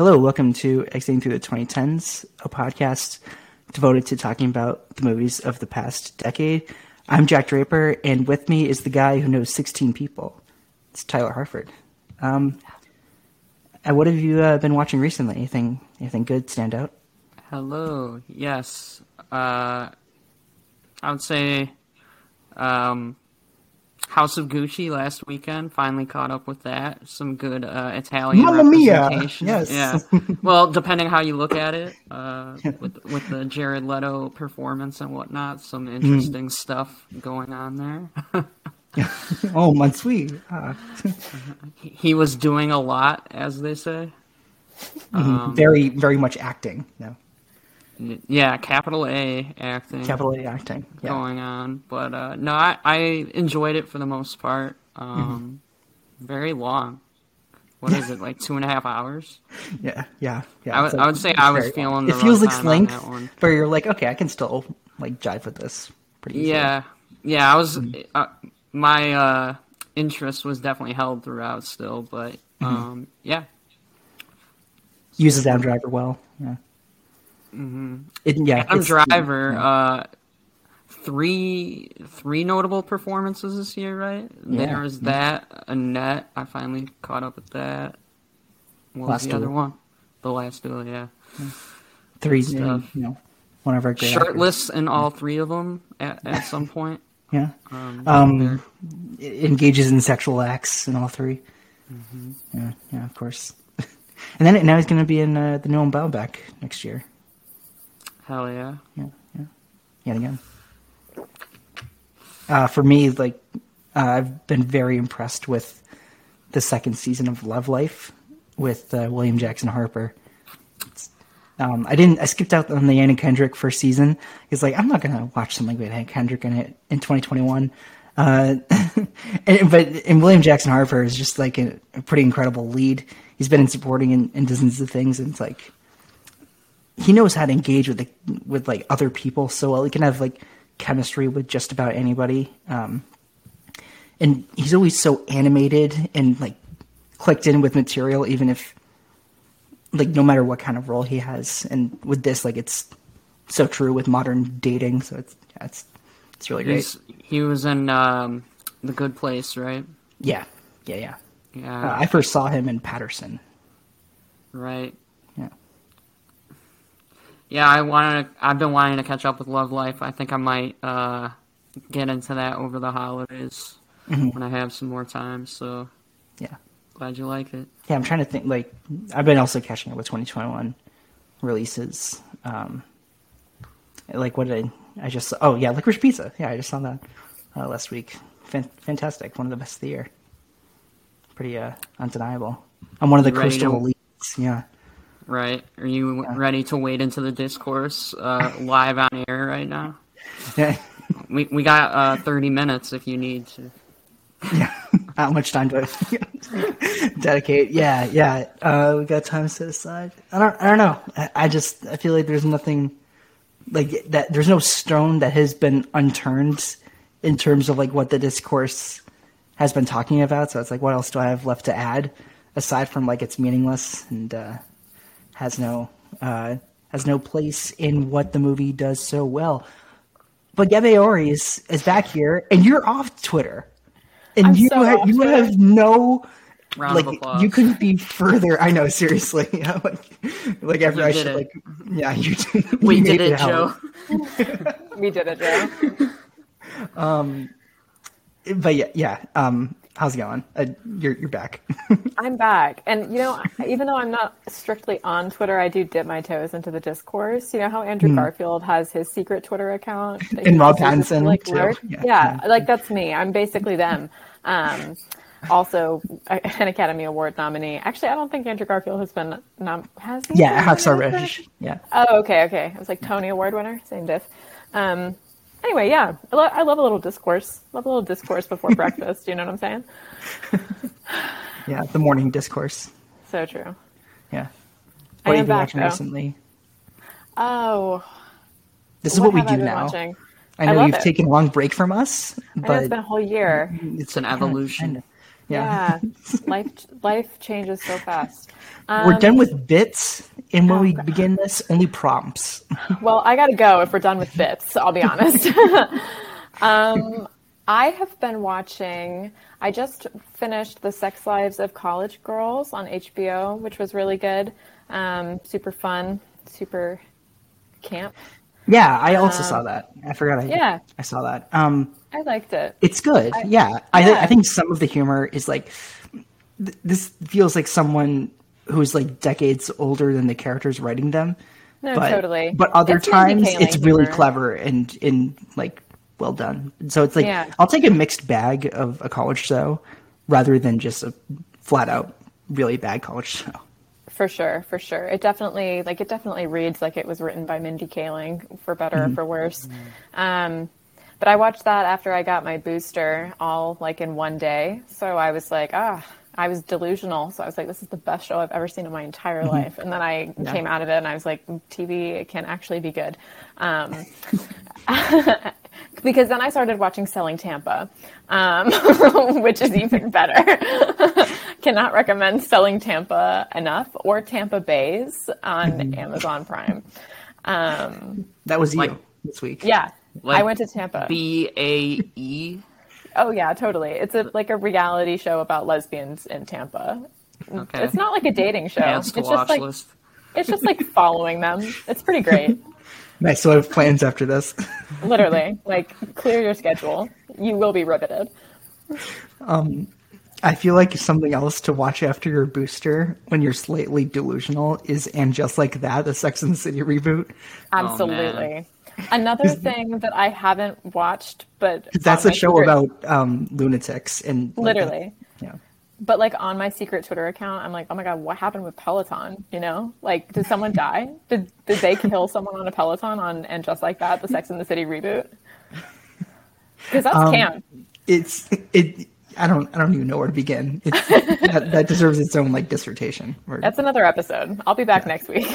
Hello, welcome to Exiting Through the 2010s, a podcast devoted to talking about the movies of the past decade. I'm Jack Draper, and with me is the guy who knows 16 people. It's Tyler Harford. Um, what have you uh, been watching recently? Anything, anything good stand out? Hello. Yes. Uh, I would say um, House of Gucci last weekend. Finally caught up with that. Some good uh, Italian Mamma mia! Yes. Yeah. well, depending how you look at it, uh, with with the Jared Leto performance and whatnot, some Mm. interesting stuff going on there. oh, my sweet. Ah, he was doing a lot, as they say. Um, very, very much acting. No, Yeah, capital A acting. capital A acting. Yeah. going on. But uh, no, I, I enjoyed it for the most part. Um, Very long. What is it like two and a half hours? Yeah, yeah, yeah. I would- I would say I was feeling It feels like on length, where you're like, okay, I can still like jive with this. Pretty easily. Yeah, yeah. I was uh, my uh, interest was definitely held throughout still, but um, yeah, uses Adam Driver well. Yeah. Mm-hmm. It, yeah, Adam it's- Driver. Uh, three three notable performances this year, right? Yeah. There was that Annette. I finally caught up with that. What Last was the other one? The last duel, yeah. three, stuff. you know, one of our great actors. Shirtless in all three of them at, at some point. Yeah, Um, Um, there. Engages in sexual acts in all 3 Mm-hmm. Yeah, yeah, of course. and then now he's going to be in uh, the Noah Baumbach next year. Hell yeah. Yeah, yeah, yet again. Uh, for me, like uh, I've been very impressed with the second season of Love Life with uh, William Jackson Harper. It's- Um, I didn't. I skipped out on the Anna Kendrick first season. He's like, I'm not gonna watch something with Anna Kendrick in it in 2021. Uh, and, but and William Jackson Harper is just like a, a pretty incredible lead. He's been in supporting in, in dozens of things, and it's like he knows how to engage with the, with like other people so well. He can have like chemistry with just about anybody. Um, and he's always so animated and like clicked in with material, even if like no matter what kind of role he has. And with this, like it's so true with modern dating. So it's yeah, it's it's really great. He was in um, The Good Place, right? Yeah, yeah, yeah. Yeah, Uh, I first saw him in Paterson. right. Yeah. I wanted. I've been wanting to catch up with Love Life. I think I might uh, get into that over the holidays Mm-hmm. when I have some more time. So Yeah. glad you like it. Yeah, I'm trying to think. Like, I've been also catching up with 2021 releases. Um, like, what did I? I just oh yeah, Licorice Pizza. Yeah, I just saw that uh, last week. Fan- fantastic, one of the best of the year. Pretty uh, undeniable. I'm one of the coastal elites. Yeah, Right? Are you ready to wade into the discourse uh, live on air right now? We we got uh, 30 minutes if you need to. Yeah, how much time do I dedicate? Yeah, yeah. Uh, we got time set aside. I don't. I don't know. I, I just. I feel like there's nothing like that. There's no stone that has been unturned in terms of like what the discourse has been talking about. So it's like, what else do I have left to add aside from like it's meaningless and uh, has no uh, has no place in what the movie does so well. But Gabe Ori is, is back here, and you're off Twitter, and I'm you so ha- off you Twitter. have no Round like of you couldn't be further. I know, seriously. Yeah, like, like after You I should it. like, yeah, you did. we you did made it. Joe. We did it, Joe. Um, but yeah, yeah. Um, how's it going? Uh, you're you're back. I'm back. And, you know, even though I'm not strictly on Twitter, I do dip my toes into the discourse. You know how Andrew Garfield has his secret Twitter account? And Rob Pattinson, like, too. lurk? Yeah. Yeah, like that's me. I'm basically them. Um, also, an Academy Award nominee. Actually, I don't think Andrew Garfield has been nom- has he? yeah, nominated? Yeah, Oh, okay, okay. It was like Tony Award winner, same diff. Um, anyway, yeah, I, lo- I love a little discourse. Love a little discourse before breakfast. You know what I'm saying? yeah. The morning discourse. So true. Yeah. I What am have you been back, watching though. recently? Oh, This is what, we do I now. watching? I know love you've it. taken a long break from us, I know it's been a whole year. it's It's an evolution. Yeah. Yeah, life life changes so fast. We're Um, done with bits, and when oh, we God. begin this, only prompts. Well, I gotta go if we're done with bits. I'll be honest. um, I have been watching. I just finished the Sex Lives of College Girls on HBO, which was really good. Um, super fun, super camp. Yeah, I also saw that. I forgot. I, Um, yeah. I saw that. Um, I liked it. it's good. yeah, I, th- I think some of the humor is like th- this feels like someone who's like decades older than the characters writing them. No, but, totally. But other It's times, it's really clever and and like well done. So it's like Yeah. I'll take a mixed bag of a college show rather than just a flat out really bad college show. For sure, for sure. It definitely like it definitely reads like it was written by Mindy Kaling, for better or for worse. Um, but I watched that after I got my booster, all like in one day. So I was like, ah, I was delusional. So I was like, this is the best show I've ever seen in my entire life. And then I came out of it and I was like, TV it can actually be good. Um, because then I started watching Selling Tampa, um, which is even better. Cannot recommend Selling Tampa enough or Tampa Baes on Amazon Prime. Um, That was you this week. yeah, I went to Tampa. B A E. oh yeah, totally. It's a like a reality show about lesbians in Tampa. Okay. It's not like a dating show. Adds It's to just like list. it's just like following them. It's pretty great. Nice. So I have plans after this. Literally, like clear your schedule. You will be riveted. Um, I feel like something else to watch after your booster when you're slightly delusional is and just like that, the Sex and the City reboot. Absolutely. Another thing that I haven't watched, but That's a show about um, lunatics and like, literally. yeah. But like on my secret Twitter account, I'm like, oh my god, what happened with Peloton? You know, like did someone die? Did did they kill someone on a Peloton on and just like that, the Sex and the City reboot? Because that's Um, camp. It's it. I don't. I don't even know where to begin. It's, that, that deserves its own like dissertation. Or, That's another episode. I'll be back next week.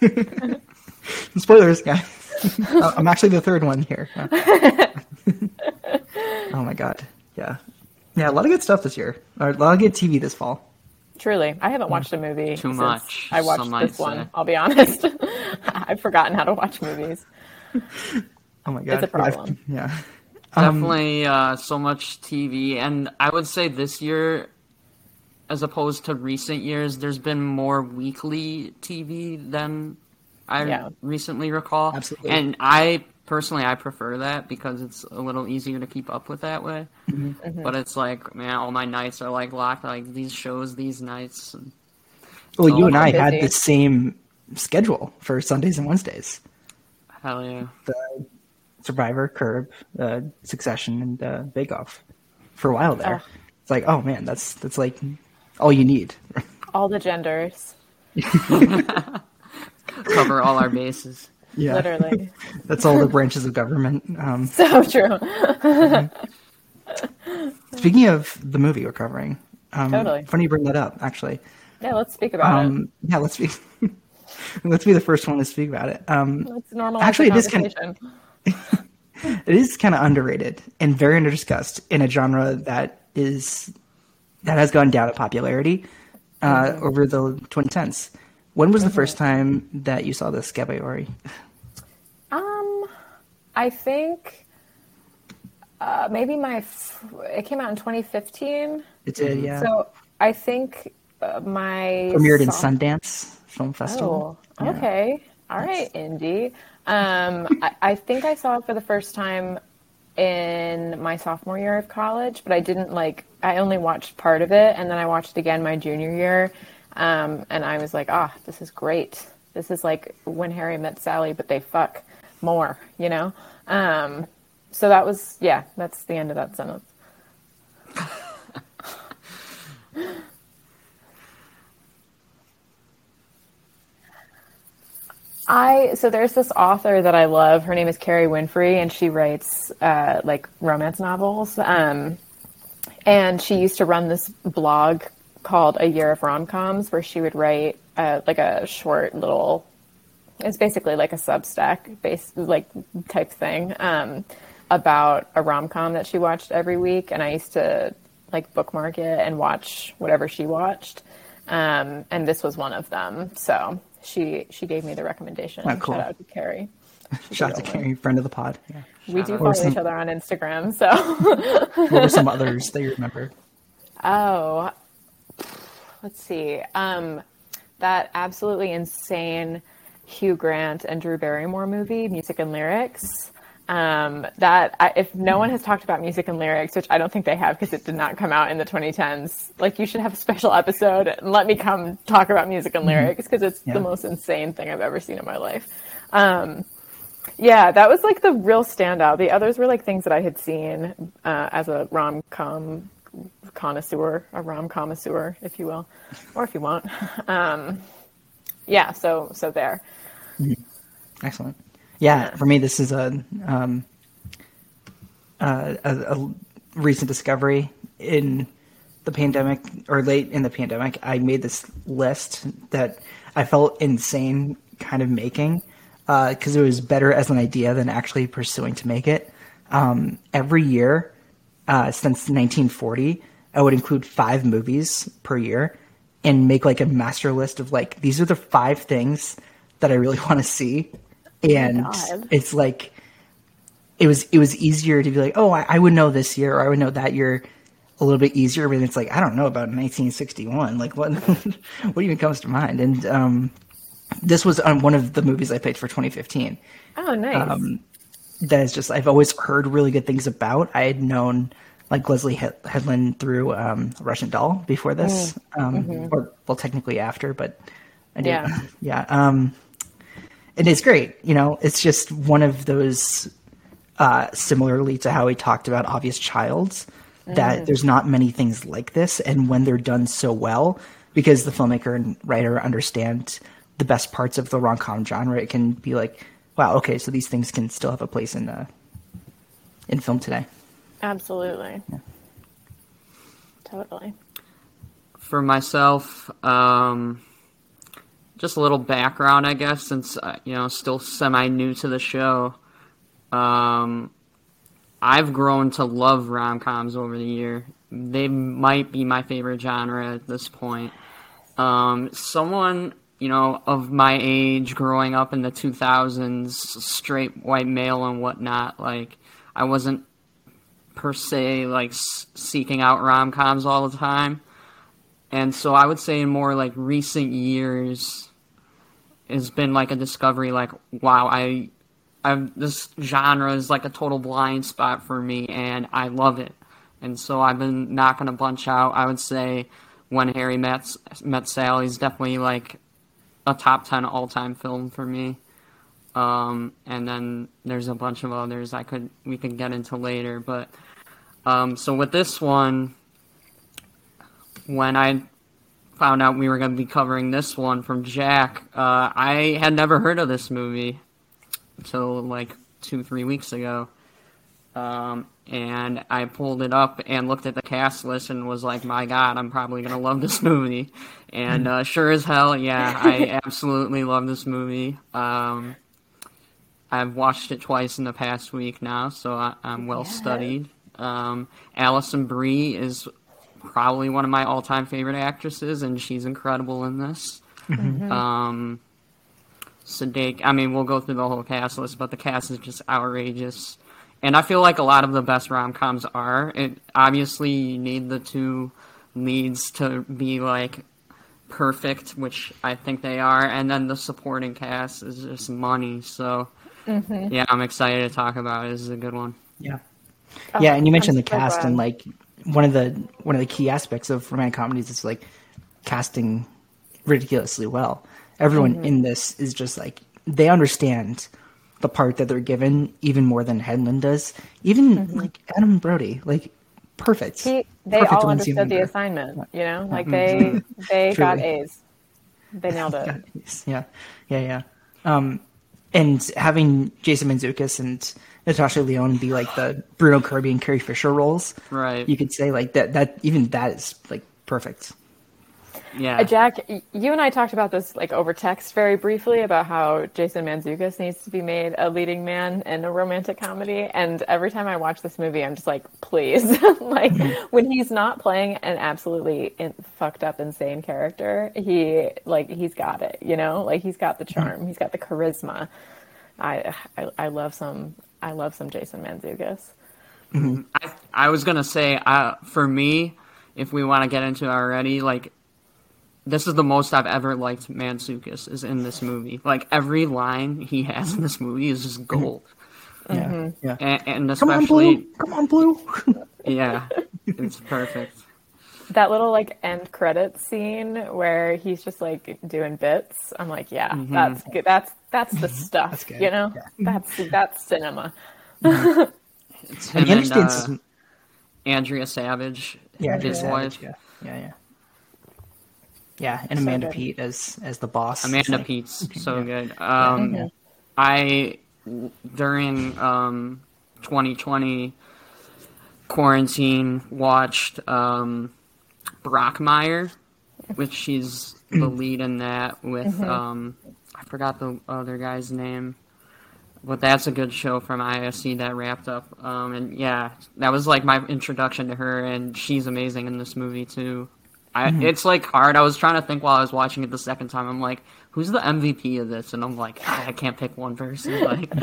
spoilers, guys. I'm actually the third one here. oh my god. Yeah. Yeah. A lot of good stuff this year. Or a lot of good TV this fall. Truly, I haven't watched a movie Too since much, I watched some this one. say. I'll be honest. I've forgotten how to watch movies. Oh my god. It's a problem. Yeah. Definitely uh, so much TV, and I would say this year, as opposed to recent years, there's been more weekly TV than I Yeah. recently recall. Absolutely. And I personally I prefer that because it's a little easier to keep up with that way. Mm-hmm. But it's like, man, all my nights are like locked, like these shows, these nights. And Well, you and I I'm had the same schedule for Sundays and Wednesdays. hell yeah. The Survivor, Curb, uh, Succession, and uh, Bake Off for a while there. Oh. It's like, oh man, that's that's like all you need. All the genders, Cover all our bases. yeah, literally. that's all the branches of government. Um, so true. speaking of the movie we're covering, um, Totally. funny you bring that up. Actually, Yeah, let's speak about it. um, yeah, let's be let's be the first one to speak about it. Um, Let's normalize actually, the it is kind of- conversation. it is kind of underrated and very underdiscussed in a genre that is that has gone down in popularity uh, Mm-hmm. over the 2010s. When was the first time that you saw the Gabayori? Um, I think uh, maybe my f- it came out in 2015. It did, yeah. So I think uh, my Premiered in song- Sundance Film Festival. Oh, Yeah. okay. All right, Indy. Um, I, I think I saw it for the first time in my sophomore year of college, but I didn't like. I only watched part of it, and then I watched it again my junior year, um, and I was like, ah, this is great. This is like when Harry met Sally, but they fuck more, you know. Um, so that was yeah. That's the end of that sentence. I so there's this author that I love. Her name is Kerry Winfrey, and she writes uh, like romance novels. Um, and she used to run this blog called A Year of Rom Coms, where she would write uh, like a short little. It's basically like a Substack based like type thing um, about a rom com that she watched every week, and I used to like bookmark it and watch whatever she watched. Um, and this was one of them. So she she gave me the recommendation. Oh, cool. Shout out to Kerry. She's Shout out to a real one. Kerry, friend of the pod. Yeah. We do out. follow some- each other on Instagram. So What were some others that you remember? Oh, let's see. Um, that absolutely insane Hugh Grant and Drew Barrymore movie, Music and Lyrics. Um, that I, if no one has talked about music and lyrics, which I don't think they have because it did not come out in the 2010s, like you should have a special episode and let me come talk about music and lyrics because it's Yeah. the most insane thing I've ever seen in my life. Um, yeah, that was like the real standout. The others were like things that I had seen uh, as a rom com connoisseur, a rom connoisseur, if you will, or if you want. Um, yeah, so so there. Excellent. Yeah, for me, this is a um, uh, a, a recent discovery in the pandemic or late in the pandemic. I made this list that I felt insane kind of making because it was better as an idea than actually pursuing to make it. Um, every year uh, since 1940, I would include five movies per year and make like a master list of like these are the five things that I really want to see, and God. it's like it was it was easier to be like oh I, I would know this year or I would know that year a little bit easier, but it's like I don't know about 1961. Like what what even comes to mind? And um, this was um, one of the movies I picked for 2015 Oh, nice. Um, that is just I've always heard really good things about. I had known like Leslye Head- Headland through um, Russian Doll before this, um, or well, technically after, but I did. Yeah. Yeah, Um, and it's great. You know, it's just one of those. Uh, similarly to how we talked about Obvious Childs, that there's not many things like this, and when they're done so well, because the filmmaker and writer understand the best parts of the rom com genre, it can be like, wow, okay, so these things can still have a place in uh, in film today. Absolutely. Totally. For myself, um, just a little background, I guess, since uh, you know, still semi new to the show. Um, I've grown to love rom coms over the year. They might be my favorite genre at this point. Um, someone you know of my age, growing up in the 2000s, straight white male and whatnot, like I wasn't per se like seeking out rom coms all the time. And so I would say in more like recent years it's been like a discovery like wow, I I this genre is like a total blind spot for me and I love it. And so I've been knocking a bunch out. I would say when Harry met met Sally is definitely like a top 10 all-time film for me. Um, and then there's a bunch of others I could we could get into later, but um, so with this one, when I found out we were going to be covering this one from Jack, uh, I had never heard of this movie until like two three weeks ago. Um, and I pulled it up and looked at the cast list and was like, "My God, I'm probably gonna love this movie." And uh, sure as hell, yeah, I absolutely love this movie. Um, I've watched it twice in the past week now, so I, I'm well studied. Um, Alison Brie is probably one of my all-time favorite actresses, and she's incredible in this. Um, Sadek, I mean, we'll go through the whole cast list, but the cast is just outrageous. And I feel like a lot of the best rom coms are. It obviously you need the two leads to be like perfect, which I think they are, and then the supporting cast is just money. So yeah, I'm excited to talk about it. This is a good one. Yeah, yeah, and you mentioned the I'm so cast glad. and like one of the one of the key aspects of romantic comedies is like casting ridiculously well. Everyone in this is just like they understand the part that they're given even more than Headland does. Even like Adam Brody, like perfect. He, they Perfect all understood the Wonder. assignment, you know, like they they got A's. They nailed it. Yeah, yeah, yeah. Um, and having Jason Manzukis and Natasha Lyonne be like the Bruno Kirby and Carrie Fisher roles, Right. You could say like that. That even that is like perfect. Yeah. Uh, Jack, you and I talked about this like over text very briefly about how Jason Manzukis needs to be made a leading man in a romantic comedy. And every time I watch this movie, I'm just like, please. like when he's not playing an absolutely in- fucked up, insane character, he like he's got it. You know, like he's got the charm, he's got the charisma. I I, I love some I love some Jason Manzukis. I, I was gonna say, uh, for me, if we want to get into it already, like this is the most I've ever liked Mansukis is in this movie. Like every line he has in this movie is just gold, mm-hmm. Yeah, mm-hmm. yeah. and, and Come on, especially Blue. Come on, Blue. yeah, it's perfect. that little like end credit scene where he's just like doing bits i'm like yeah mm-hmm. that's good that's that's the stuff That's good, you know yeah. that's that's cinema It's him And he and, uh, Andrea Savage, yeah, his Savage, wife. Yeah, yeah, yeah. Yeah, and Amanda good. Peet as as the boss. Amanda It's like- Peet's so good. Um, I during um, 2020 quarantine watched um, Brockmire, which she's the lead in that with um, I forgot the other guy's name. But that's a good show from IFC that wrapped up. Um, and yeah, that was like my introduction to her, and she's amazing in this movie too. I, It's like hard. I was trying to think while I was watching it the second time. I'm like, who's the MVP of this? And I'm like, "Ah, I can't pick one person. Like,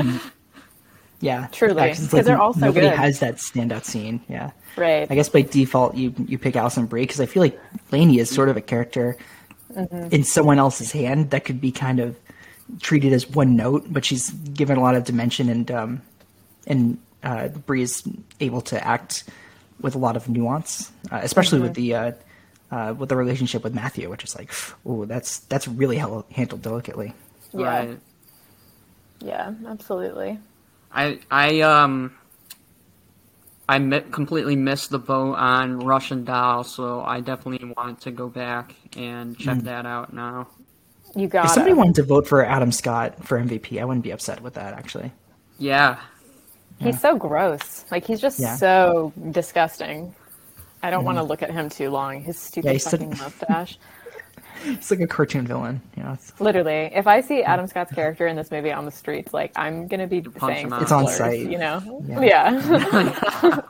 Yeah, Truly, Yeah, 'cause it's 'cause they're all so nobody good. has that standout scene. Yeah, right I guess by default you you pick Alison Brie because I feel like Lainey is sort of a character Mm-hmm. in someone else's hand that could be kind of treated as one note, but she's given a lot of dimension and um and uh, Brie is able to act with a lot of nuance, uh, especially with the uh, uh, with the relationship with Matthew, which is like, oh, that's that's really hel- handled delicately. yeah right. yeah absolutely I I um I mi- completely missed the boat on Russian Doll, so I definitely want to go back and check that out now. you got If somebody it wanted to vote for Adam Scott for MVP, I wouldn't be upset with that actually. Yeah, he's so gross like he's just Yeah. so disgusting I don't want to mm-hmm. look at him too long. His stupid he's so- fucking mustache. It's like a cartoon villain, you know. It's, Literally, if I see Adam Scott's character in this movie on the streets, like I'm gonna be punch saying him out. It's on slurs, site. You know? Yeah. Yeah.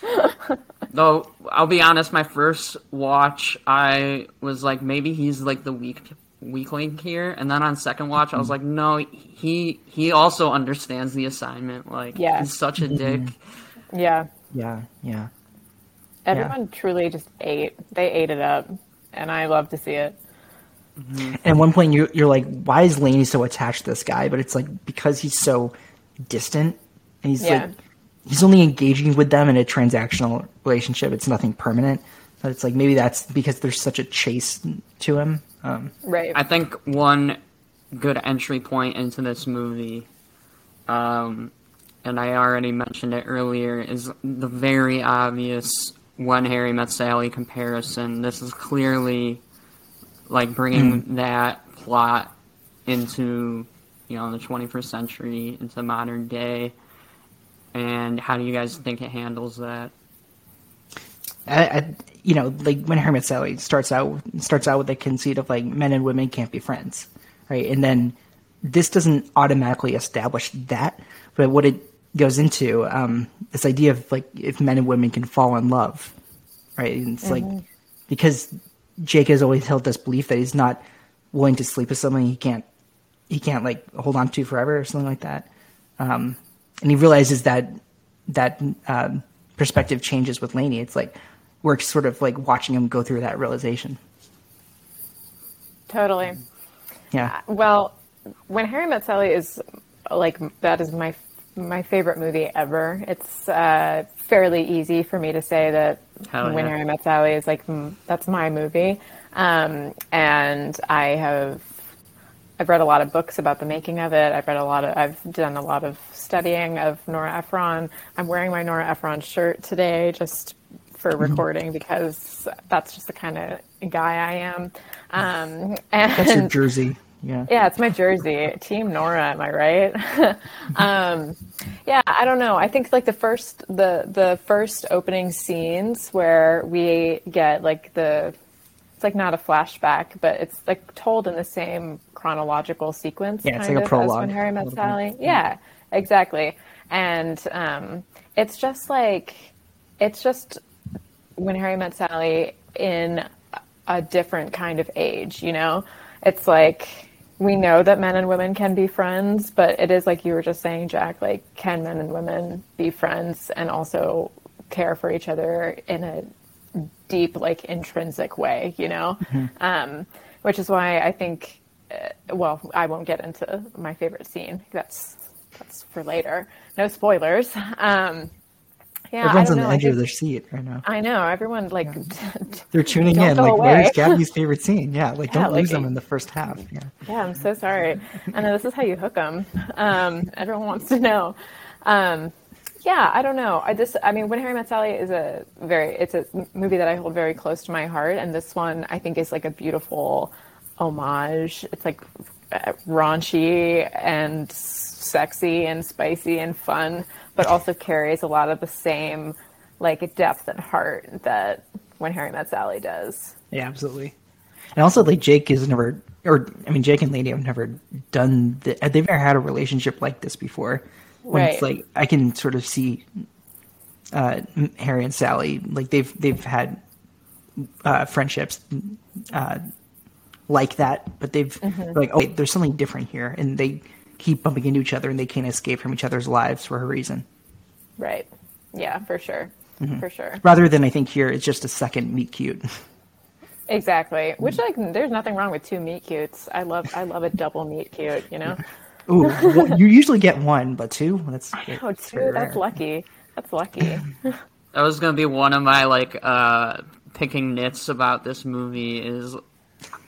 Though I'll be honest, my first watch, I was like, maybe he's like the weak weak link here, and then on second watch, I was mm-hmm. like, no, he he also understands the assignment. Like, Yeah. he's such a mm-hmm. dick. yeah. yeah, yeah. Everyone truly just ate. They ate it up, and I love to see it. And at one point, you're, you're like, why is Lainey so attached to this guy? But it's like because he's so distant, and he's Yeah. like, he's only engaging with them in a transactional relationship. It's nothing permanent. But it's like maybe that's because there's such a chase to him. Um, Right. I think one good entry point into this movie, um, and I already mentioned it earlier, is the very obvious When Harry Met Sally comparison. This is clearly like bringing hmm. that plot into you know the 21st century into modern day. And how do you guys think it handles that? I, I, you know, like when Harry Met Sally starts out starts out with the conceit of like men and women can't be friends, right? And then this doesn't automatically establish that, but what it goes into um, this idea of like if men and women can fall in love, right? And it's like because Jake has always held this belief that he's not willing to sleep with someone he can't he can't like hold on to forever or something like that. Um, and he realizes that that um, perspective changes with Lainey. It's like we're sort of like watching him go through that realization. totally. Yeah, Well, when Harry Met Sally is like that is my my favorite movie ever. It's uh, fairly easy for me to say that Hell When yeah. Harry Met Sally is like mm, that's my movie, um, and I have I've read a lot of books about the making of it. I've read a lot of I've done a lot of studying of Nora Ephron. I'm wearing my Nora Ephron shirt today just for recording because that's just the kind of guy I am. Um, and that's your jersey. Yeah, yeah, it's my jersey. Team Nora, am I right? um, yeah, I don't know. I think like the first the the first opening scenes where we get like the it's like not a flashback, but it's like told in the same chronological sequence. Yeah, it's kind like a of, as prologue, When Harry Met bit. Sally. Yeah, exactly. And um, it's just like it's just when Harry Met Sally in a different kind of age, you know? It's like we know that men and women can be friends, but it is like you were just saying, Jack, like can men and women be friends and also care for each other in a deep, like intrinsic way, you know? Um, which is why I think, uh, well, I won't get into my favorite scene. That's that's for later. No spoilers. Um, yeah, Everyone's on know. the edge of their seat right now. I know everyone like They're tuning in. Like, away. where's Gabby's favorite scene? Yeah, like Yeah, don't lose them in the first half. Yeah. Yeah, I'm so sorry. I know this is how you hook them. Um, everyone wants to know. Um, yeah, I don't know. I just, I mean, When Harry Met Sally is a very, it's a movie that I hold very close to my heart, and this one I think is like a beautiful homage. It's like raunchy and sexy and spicy and fun, but also carries a lot of the same like depth and heart that When Harry Met Sally does. Yeah, absolutely. And also, like Jake has never, or I mean, Jake and Lady have never done. The, they've never had a relationship like this before. When it's Right. like I can sort of see uh, Harry and Sally, like they've they've had uh, friendships uh, like that, but they've like oh, wait, there's something different here, and they keep bumping into each other, and they can't escape from each other's lives for a reason. Right. Yeah, for sure. For sure. Rather than I think here it's just a second meet cute. Exactly. Which like there's nothing wrong with two meet cutes. I love I love a double meet cute, you know? Ooh, well, you usually get one, but two. That's Oh that's very two, that's rare. lucky. That's lucky. That was gonna be one of my like uh picking nits about this movie is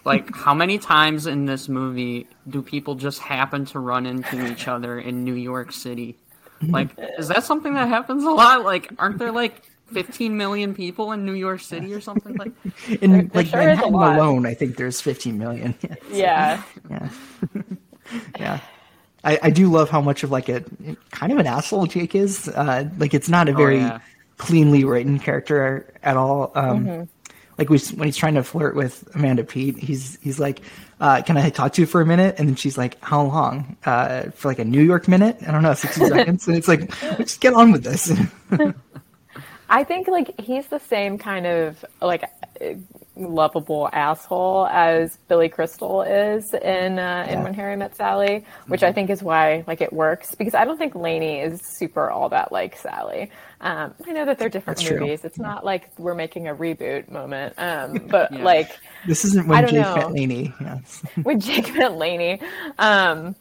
like how many times in this movie do people just happen to run into each other in New York City? Like is that something that happens a lot? Like aren't there like 15 million people in New York City or something like In there like sure Manhattan alone, I think there's 15 million. yeah. yeah, yeah. I, I do love how much of like a kind of an asshole Jake is. Uh, like it's not a very yeah. cleanly written character at all. Um, Mm-hmm. Like we, when he's trying to flirt with Amanda Peet, he's he's like, uh, "Can I talk to you for a minute?" And then she's like, "How long?" Uh, for like a New York minute. I don't know, sixty seconds. And it's like, just get on with this. I think like he's the same kind of like lovable asshole as Billy Crystal is in uh, in Yeah. When Harry Met Sally, which I think is why like it works because I don't think Lainey is super all that like Sally. Um, I know that they're different That's true. movies. It's not like we're making a reboot moment, um, but Yeah. like this isn't when Jake know. met Lainey. Yes. with Jake met Lainey. Um,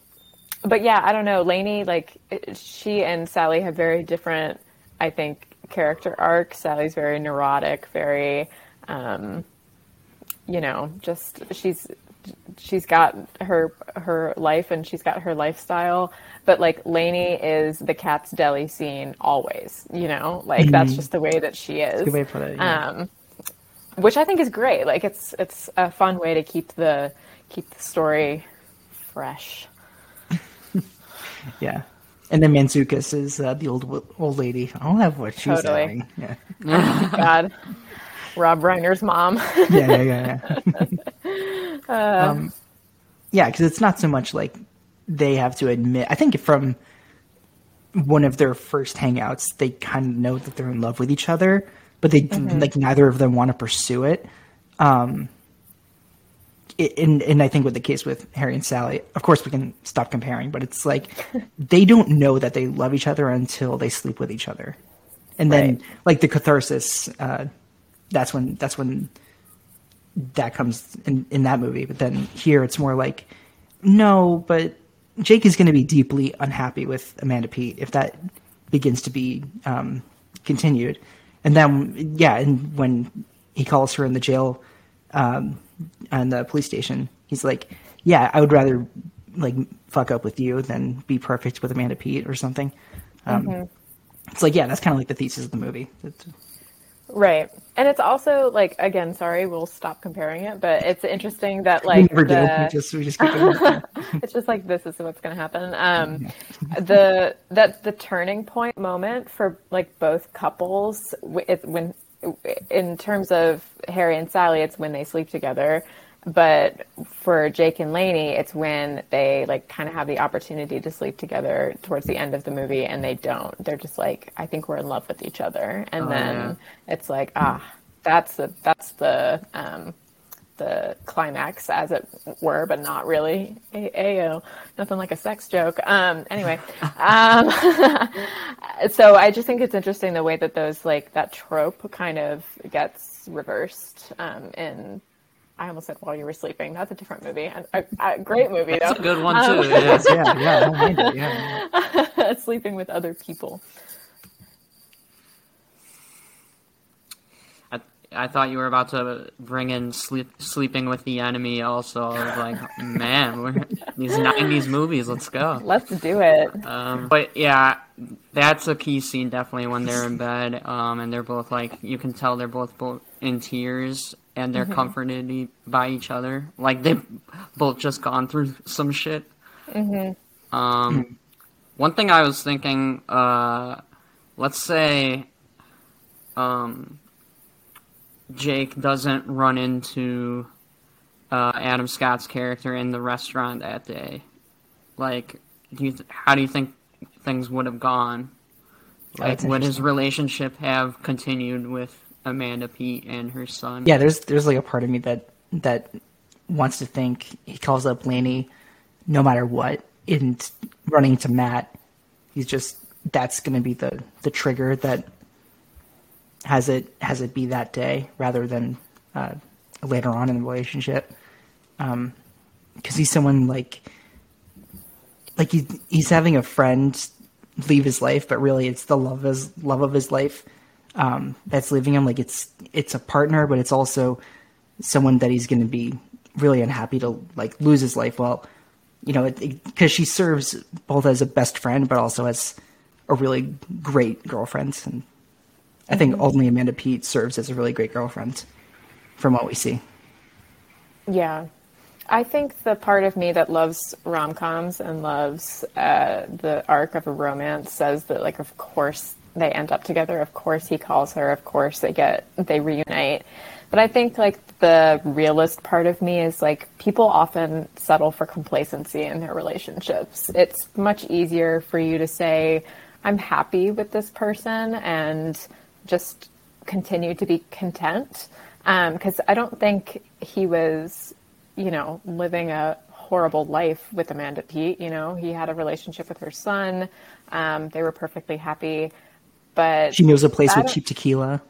but yeah, I don't know. Lainey, like, she and Sally have very different, I think, character arcs. Sally's very neurotic, very, um, you know, just she's she's got her her life and she's got her lifestyle. But like Lainey is the Katz's deli scene always. You know, like that's just the way that she is. Good way to put it. Yeah. Um, which I think is great. Like it's it's a fun way to keep the keep the story fresh. Yeah. And then Manzukas is uh, the old old lady. I don't have what she's Totally. having. Yeah. God, Rob Reiner's mom. Yeah, yeah, yeah. yeah. um, yeah, because it's not so much like they have to admit. I think from one of their first hangouts, they kind of know that they're in love with each other, but they like neither of them want to pursue it. Um, and and I think with the case with Harry and Sally, of course we can stop comparing, but it's like they don't know that they love each other until they sleep with each other, and then like the catharsis. Uh, that's when that's when that comes in in that movie. But then here it's more like no, but Jake is going to be deeply unhappy with Amanda Peet if that begins to be um, continued. And then, yeah, and when he calls her in the jail, um, on the police station, he's like, "Yeah, I would rather like fuck up with you than be perfect with Amanda Peet or something." Um, It's like, yeah, that's kind of like the thesis of the movie. It's- right, and it's also like again, sorry, we'll stop comparing it, but it's interesting that we like do. the- We just we just it's just like this is what's going to happen. Um, the that the turning point moment for like both couples it, when in terms of Harry and Sally, it's when they sleep together. But for Jake and Lainey, it's when they like kind of have the opportunity to sleep together towards the end of the movie, and they don't. They're just like, I think we're in love with each other, and Oh, then yeah. it's like, ah, that's the that's the um, the climax, as it were, but not really. A- Ayo, nothing like a sex joke. Um, anyway, um, so I just think it's interesting the way that those like that trope kind of gets reversed um, in. I almost said while you were sleeping. That's a different movie. A, a, a great movie though. That's a good one too. yeah. yeah, yeah, I don't mind it. Yeah, Sleeping with other people. I, I thought you were about to bring in sleep, sleeping with the enemy. Also, I was like, man, we're, these '90s movies. Let's go. Let's do it. Um, but yeah, that's a key scene definitely when they're in bed, um, and they're both like you can tell they're both both in tears and they're comforted e- by each other. Like they've both just gone through some shit. Um, one thing I was thinking, uh, let's say, um, Jake doesn't run into uh, Adam Scott's character in the restaurant that day. Like, do you th- how do you think things would have gone? Like, That's would his relationship have continued with Amanda Peet and her son? yeah. There's there's like a part of me that that wants to think he calls up Lainey, no matter what, and running to Matt. He's just that's going to be the the trigger that has it has it be that day rather than uh, later on in the relationship. Because he's someone like like he, he's having a friend leave his life, but really it's the love of his love of his life um, that's leaving him. Like it's it's a partner, but it's also someone that he's going to be really unhappy to like lose his life. Well, you know, because she serves both as a best friend, but also as a really great girlfriend. And I think only Amanda Peet serves as a really great girlfriend, from what we see. Yeah. I think the part of me that loves rom coms and loves uh, the arc of a romance says that, like, of course they end up together. Of course he calls her. Of course they get they reunite. But I think like the realist part of me is like people often settle for complacency in their relationships. It's much easier for you to say, "I'm happy with this person," and just continue to be content. Because I don't think he was you know, living a horrible life with Amanda Peet. You know, he had a relationship with her son. Um, they were perfectly happy. But She knows a place with cheap tequila.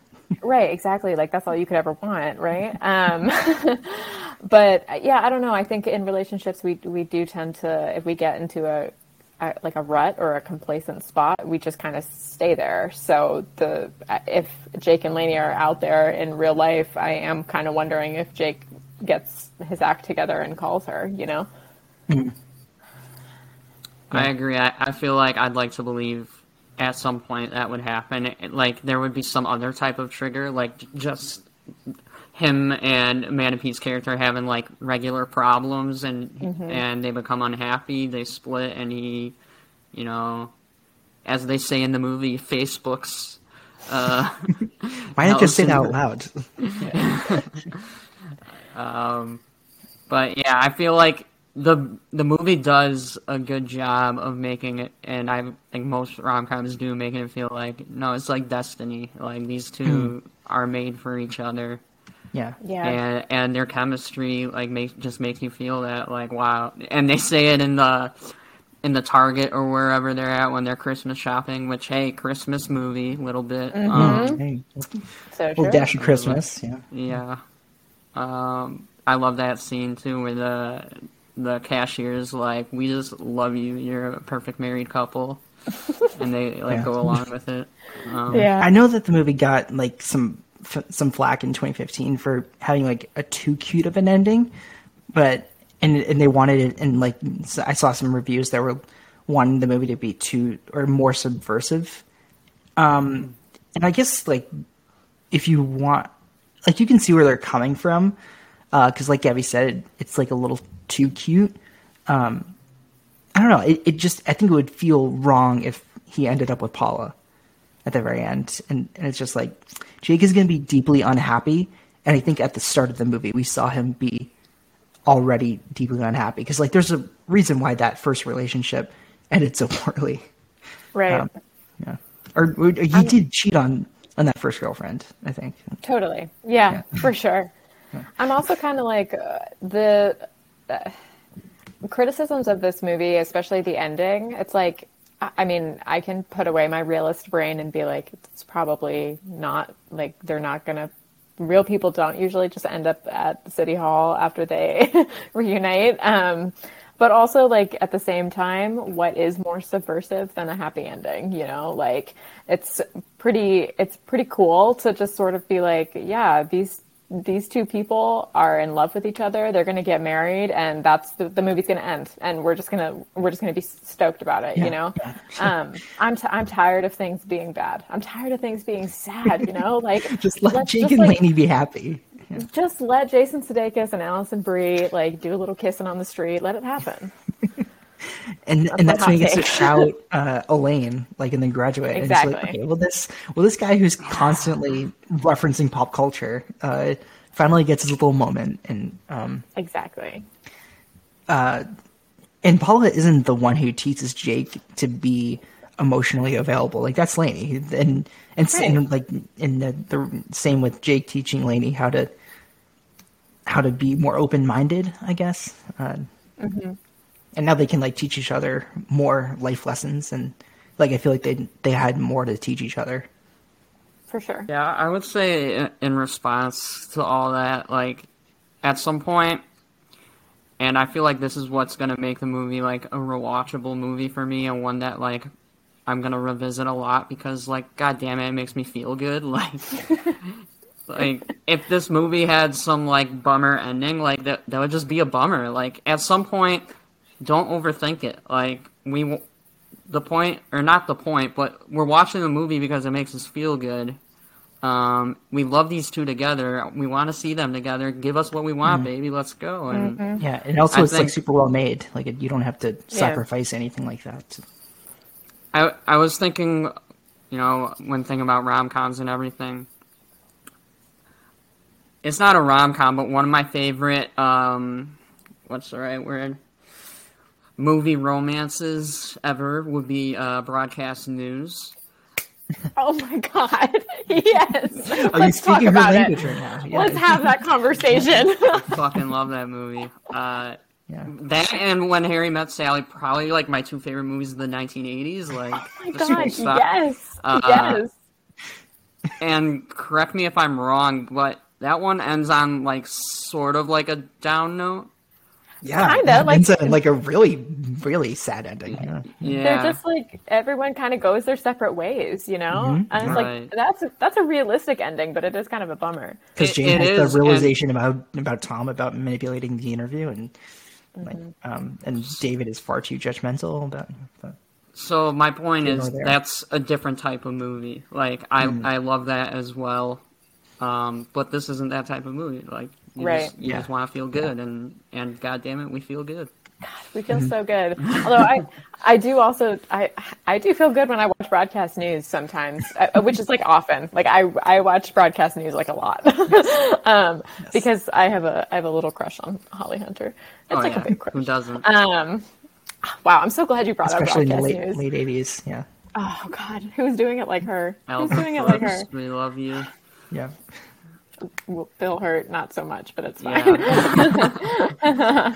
right, exactly. Like that's all you could ever want, right? Um, but yeah, I don't know. I think in relationships we we do tend to if we get into a, a like a rut or a complacent spot, we just kind of stay there. So the uh, if Jake and Lainey are out there in real life, I am kind of wondering if Jake gets his act together and calls her. You know? I agree. I, I feel like I'd like to believe at some point that would happen. Like there would be some other type of trigger, like just him and Amanda Peet's character having like regular problems, and and they become unhappy. They split, and he, you know, as they say in the movie, Facebook's. Uh, Why not just say that out loud? um But yeah, I feel like the the movie does a good job of making it, and I think most rom coms do making it feel like no, it's like destiny. Like these two are made for each other, Yeah. Yeah. and and their chemistry like make just makes you feel that like wow. And they say it in the in the Target or wherever they're at when they're Christmas shopping. Which hey, Christmas movie, little bit. Um, Hey, So little true. dash of Christmas. Yeah. Yeah. Um, I love that scene too, where the the cashier's like, "We just love you. You're a perfect married couple," and they like Yeah. go along with it. Um, Yeah. I know that the movie got like some f- some flack in 2015 for having like a too cute of an ending, but and and they wanted it and like I saw some reviews that were wanting the movie to be too or more subversive. Um, and I guess like if you want, like you can see where they're coming from, because like Gabby said, it's like a little too cute. Um, I don't know. It, it just I think it would feel wrong if he ended up with Paula. At the very end, and and it's just like Jake is going to be deeply unhappy, and I think at the start of the movie we saw him be already deeply unhappy because like there's a reason why that first relationship ended so poorly. Right. Um, yeah. Or, or he did cheat on on that first girlfriend, I think. Totally. Yeah, for sure. I'm also kind of like uh, the criticisms of this movie, especially the ending. It's like, I mean, I can put away my realist brain and be like, it's probably not like they're not gonna. Real people don't usually just end up at city hall after they reunite. Um, but also, like at the same time, what is more subversive than a happy ending? You know, like it's pretty. It's pretty cool to just sort of be like, yeah, these these two people are in love with each other. They're going to get married, and that's the, the movie's going to end, and we're just gonna we're just going to be stoked about it. Yeah, You know, yeah. um, I'm t- I'm tired of things being bad. I'm tired of things being sad. You know, like Just let Jake just, and like, Lainey be happy. just let Jason Sudeikis and Alison Brie like do a little kissing on the street. Let it happen. and and that's when he gets to shout uh, Elaine, like in the graduate. And it's like, Exactly. okay, well, this well, this guy who's constantly referencing pop culture uh, finally gets his little moment, and um, Exactly. and Paula isn't the one who teaches Jake to be emotionally available. Like that's Lainey, and and, s- and like in the, the same with Jake teaching Lainey how to how to be more open minded. I guess. Uh, And now they can like teach each other more life lessons, and like I feel like they they had more to teach each other. For sure. Yeah, I would say in- in response to all that, like at some point, and I feel like this is what's gonna make the movie like a rewatchable movie for me, and one that like I'm gonna revisit a lot because like god damn it, it makes me feel good. Like, like if this movie had some like bummer ending, like that that would just be a bummer. Like at some point, don't overthink it. Like we. The point, or not the point, but we're watching the movie because it makes us feel good. Um, we love these two together. We want to see them together. Give us what we want, baby. Let's go. And Yeah, and also I it's like super well made. Like it, you don't have to sacrifice anything like that. I I was thinking, you know, when thinking about rom coms and everything. It's not a rom com, but one of my favorite um, what's the right word? Movie romances ever would be uh, broadcast news. Oh my god. Yes. Are Let's talk speaking her about language it. right now? Yeah. Let's have that conversation. Fucking love that movie. Uh, yeah. That and When Harry Met Sally, probably like my two favorite movies of the 1980s. Like, oh my god. Yes. Uh, yes. And correct me if I'm wrong, but that one ends on like sort of like a down note. Yeah, Kinda, like- it's a, like a really, really sad ending. Yeah. Yeah, They're just like everyone kind of goes their separate ways, you know. And it's Right. like that's a, that's a realistic ending, but it is kind of a bummer. Because Jane it has is, the and- realization about about Tom about manipulating the interview, and Mm-hmm. um, and David is far too judgmental about. about So my point is there. that's a different type of movie. Like I I love that as well. Um, but this isn't that type of movie. Like you Right. just, you Yeah. just want to feel good, and and god damn it, we feel good. God, We feel so good. Although I, I do also, I, I do feel good when I watch broadcast news sometimes, uh, which is like often. Like I, I watch broadcast news like a lot, um, because I have a, I have a little crush on Holly Hunter. It's Oh like yeah, a big crush. who crush. doesn't? Um, wow, I'm so glad you brought especially in up the broadcast late news. late eighties. Yeah, Oh God, who's doing it like her? Who's Albert doing it like her? We love you. yeah. Bill Hurt, not so much, but it's fine. Yeah.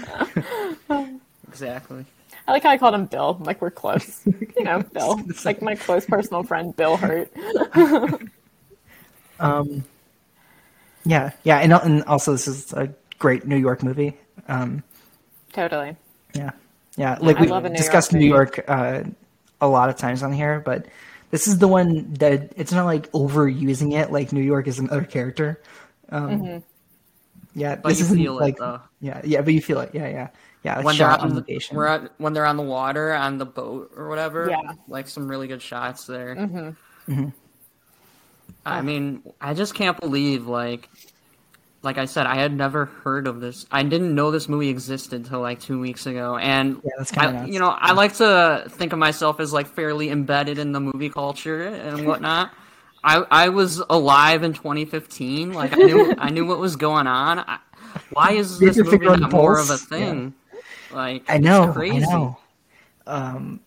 exactly. I like how I called him Bill. Like we're close, you know, Bill. Like my close personal friend, Bill Hurt. um, Yeah, yeah, and and also this is a great New York movie. Um, Totally. yeah, yeah. Like I we love New discussed York New. York uh, a lot of times on here, but this is the one that it's not like overusing it. Like New York is another character. Um, Mm-hmm. Yeah, But this you isn't feel it, like though. yeah, yeah, but you feel it. Yeah, yeah, yeah. When they're on on the, location. we're at, when they're on the water on the boat or whatever. Yeah. Like some really good shots there. Mm-hmm. I mean, I just can't believe like like I said, I had never heard of this. I didn't know this movie existed till like two weeks ago, and Yeah, I, you know, I like to think of myself as like fairly embedded in the movie culture and whatnot. I I was alive in 2015. Like I knew I knew what was going on. I, why is this movie not more of a thing? Like I know. it's crazy. I know. Um,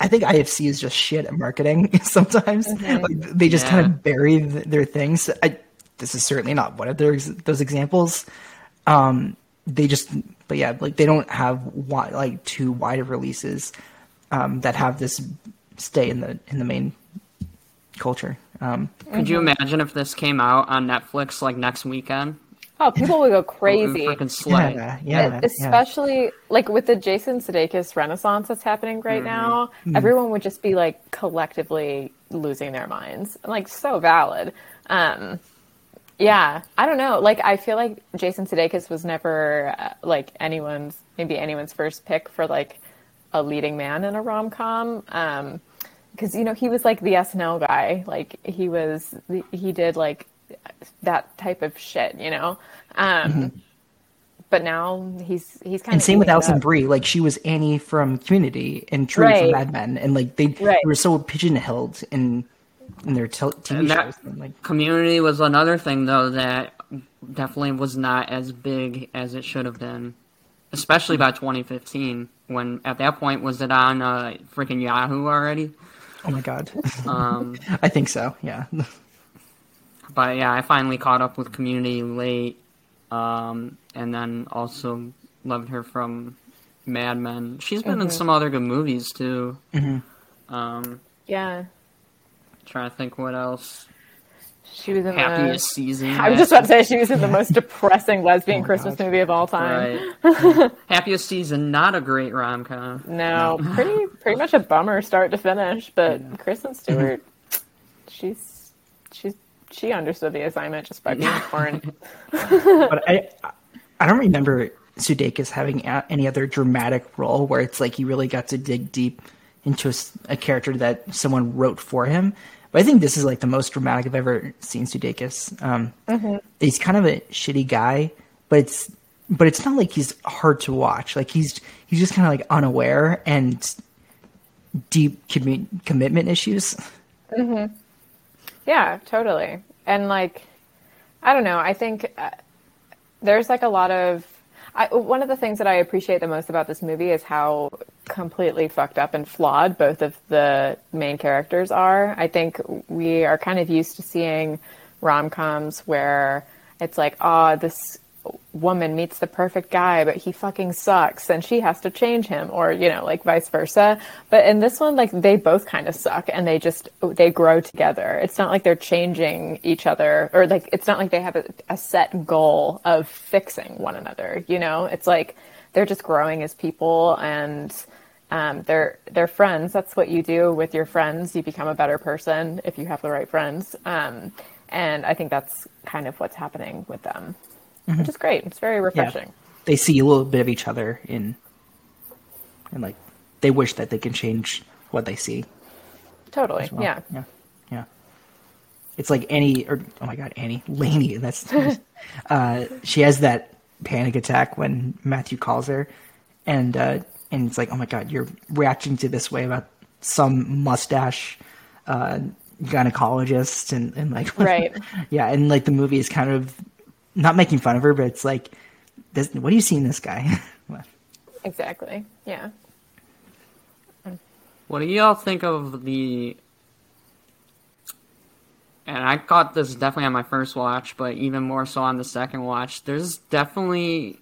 I think IFC is just shit at marketing sometimes. Like, they just Yeah. kind of bury th- their things. I, this is certainly not one of their, those examples. Um, they just, but yeah, like they don't have wi- like two wide of releases um, that have this stay in the in the main culture. Um, Could you imagine if this came out on Netflix like next weekend? Oh, people would go crazy. freaking slay. yeah, yeah, yeah. Especially like with the Jason Sudeikis renaissance that's happening right now, Mm-hmm. everyone would just be like collectively losing their minds. Like so valid. Um, yeah, I don't know. Like I feel like Jason Sudeikis was never uh, like anyone's maybe anyone's first pick for like a leading man in a rom com. Um, because you know he was like the SNL guy. Like he was he did like that type of shit. You know. Um, But now he's he's kind of. and of same with Alison. Brie. Like she was Annie from Community and True Right. from Mad Men, and like they, Right. they were so pigeonholed in in their tel- TV And shows. And, like Community was another thing though that definitely was not as big as it should have been, especially by 2015. When at that point was it on uh, freaking Yahoo already? oh my god, Um, I think so. Yeah, but yeah, I finally caught up with Community late, um, and then also loved her from Mad Men. She's been in some other good movies too. Um, Yeah, trying to think what else. she was in Happiest the. season. I was just about to say she was in the most depressing lesbian Oh Christmas God. movie of all time. Right. Happiest season, not a great rom com. No, pretty pretty much a bummer start to finish. But Kristen Stewart, she's she's she understood the assignment just by being foreign. but I I don't remember Sudeikis having a- any other dramatic role where it's like he really got to dig deep into a character that someone wrote for him. But I think this is like the most dramatic I've ever seen Sudeikis. Um, He's kind of a shitty guy, but it's but it's not like he's hard to watch. Like he's he's just kind of like unaware and deep commi- commitment issues. Yeah, totally. And like, I don't know. I think uh, there's like a lot of. I, one of the things that I appreciate the most about this movie is how completely fucked up and flawed both of the main characters are. I think we are kind of used to seeing rom coms where it's like, oh, this woman meets the perfect guy, but he fucking sucks and she has to change him or, you know, like vice versa. But in this one, like they both kind of suck and they just, they grow together. It's not like they're changing each other or like, it's not like they have a, a set goal of fixing one another, you know? It's like they're just growing as people and, um, they're they're friends. That's what you do with your friends. You become a better person if you have the right friends. Um, and I think that's kind of what's happening with them, which is great. It's very refreshing. They see a little bit of each other in, and like they wish that they can change what they see. Totally. well. Yeah. yeah, yeah. It's like Annie, or oh my god, Annie Lainey. That's uh, she has that panic attack when Matthew calls her, and uh, and it's like, oh my god, you're reacting to this way about some mustache uh, gynecologist, and and like, Right. yeah, and like the movie is kind of not making fun of her, but it's like, this, what do you see in this guy? Exactly. Yeah. What do y'all think of the? And I caught this definitely on my first watch, but even more so on the second watch. There's definitely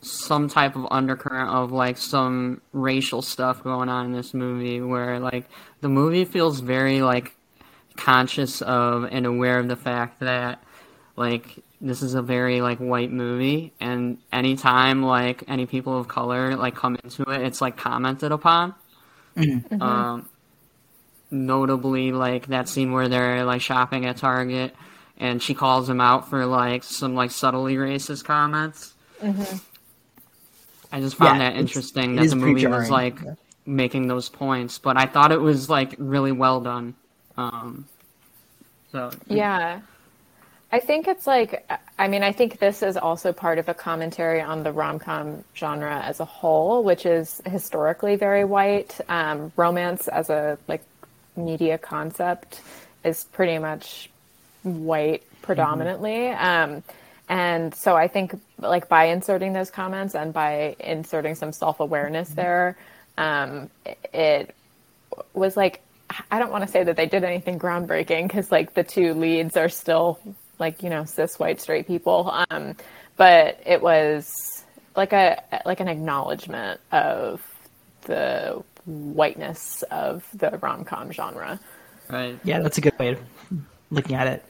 some type of undercurrent of like some racial stuff going on in this movie, where like the movie feels very like conscious of and aware of the fact that like this is a very like white movie and anytime like any people of color like come into it it's like commented upon. Um notably like that scene where they're like shopping at target and she calls him out for like some like subtly racist comments. I just found Yeah, that interesting that the pretty movie was jarring, like yeah. making those points but i thought it was like really well done. Um so Yeah. I think it's like, I mean, I think this is also part of a commentary on the rom com genre as a whole, which is historically very white. Um, romance as a like media concept is pretty much white predominantly. Um, and so I think like by inserting those comments and by inserting some self awareness there, um, it was like I don't want to say that they did anything groundbreaking because like the two leads are still like you know cis white straight people, um, but it was like a like an acknowledgement of the whiteness of the rom com genre. Right. Yeah, that's a good way of looking at it.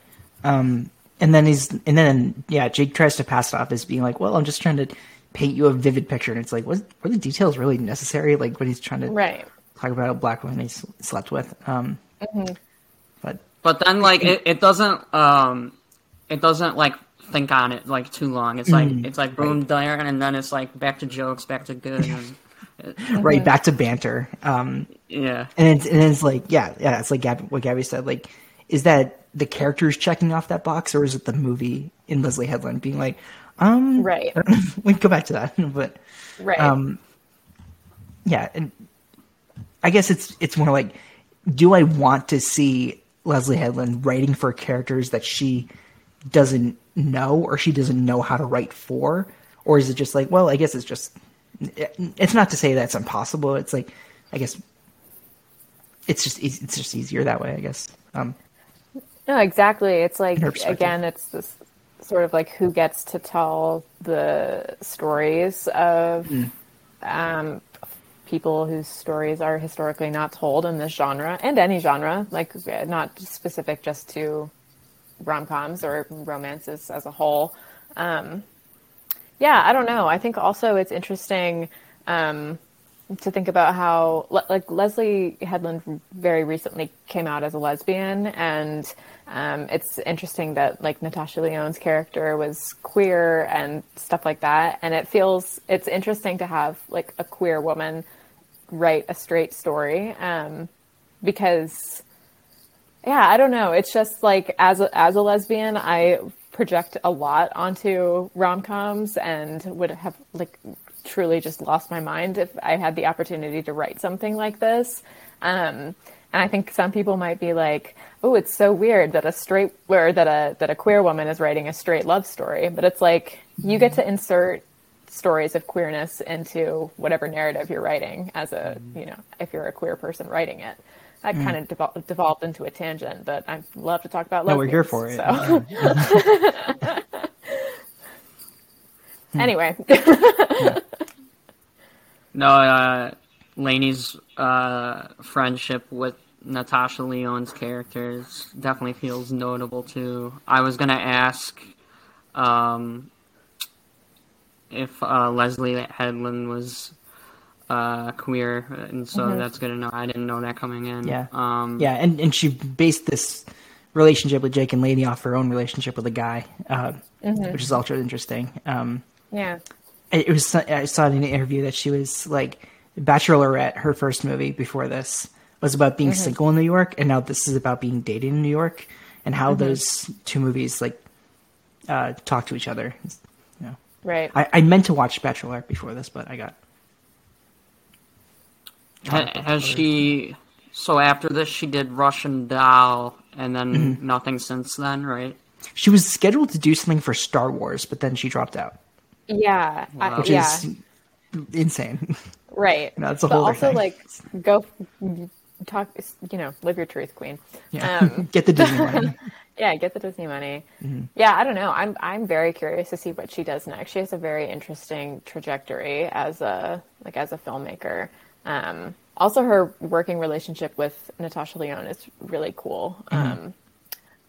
Um, and then he's and then yeah, Jake tries to pass it off as being like, well, I'm just trying to paint you a vivid picture, and it's like, was were the details really necessary? Like when he's trying to Right. talk about a black woman he slept with. Um, But But then like it, it doesn't um it doesn't like think on it like too long. It's like it's like boom there and then it's like back to jokes, back to good and right back to banter. Um, yeah. and it's and it's like yeah, yeah, it's like Gab, what Gabby said. Like, is that the characters checking off that box, or is it the movie in Leslye Headland being like, um, Right. we can go back to that, but Right. um, yeah, and I guess it's it's more like, do I want to see Leslye Headland writing for characters that she doesn't know or she doesn't know how to write for, or is it just like, well, I guess it's just, it's not to say that's impossible. It's like, I guess, it's just it's just easier that way. I guess. Um, No, exactly. It's like again, it's this sort of like who gets to tell the stories of Mm. um, people whose stories are historically not told in this genre and any genre, like not specific just to rom coms or romances as a whole. Um, yeah, I don't know. I think also it's interesting. Um, to think about how like Leslye Headland very recently came out as a lesbian and um, it's interesting that like Natasha Lyonne's character was queer and stuff like that and it feels it's interesting to have like a queer woman write a straight story um, because yeah I don't know it's just like as a, as a lesbian I project a lot onto rom-coms and would have like truly just lost my mind if I had the opportunity to write something like this. Um, and I think some people might be like, "Oh, it's so weird that a straight or that a that a queer woman is writing a straight love story." But it's like you get to insert stories of queerness into whatever narrative you're writing as a you know if you're a queer person writing it. That kind of devol- devolved into a tangent, but I love to talk about. no, we're here for it. So. anyway, No, uh Lainey's uh friendship with Natasha Lyonne's characters definitely feels notable too. I was gonna ask um if uh Leslye Headland was uh queer and so that's good to know. I didn't know that coming in. Yeah. Um yeah, and and she based this relationship with Jake and Lady off her own relationship with a guy, uh, which is ultra interesting. Um, yeah. it was I saw in an interview that she was like Bachelorette, her first movie before this was about being single in New York, and now this is about being dating in New York, and how those two movies like uh, talk to each other. You know, Right. I, I meant to watch Bachelorette before this, but I got Ha- has she? So after this, she did Russian Doll, and then nothing since then, right? she was scheduled to do something for Star Wars, but then she dropped out, Yeah. I, which yeah. is insane. Right. No, it's a but whole other also thing. like go talk you know, live your truth, queen. Yeah, Um, get the Disney money. yeah, get the Disney money. Mm-hmm. Yeah, I don't know. I'm I'm very curious to see what she does next. She has a very interesting trajectory as a like as a filmmaker. Um, also, her working relationship with Natasha Lyonne is really cool. Mm-hmm. Um,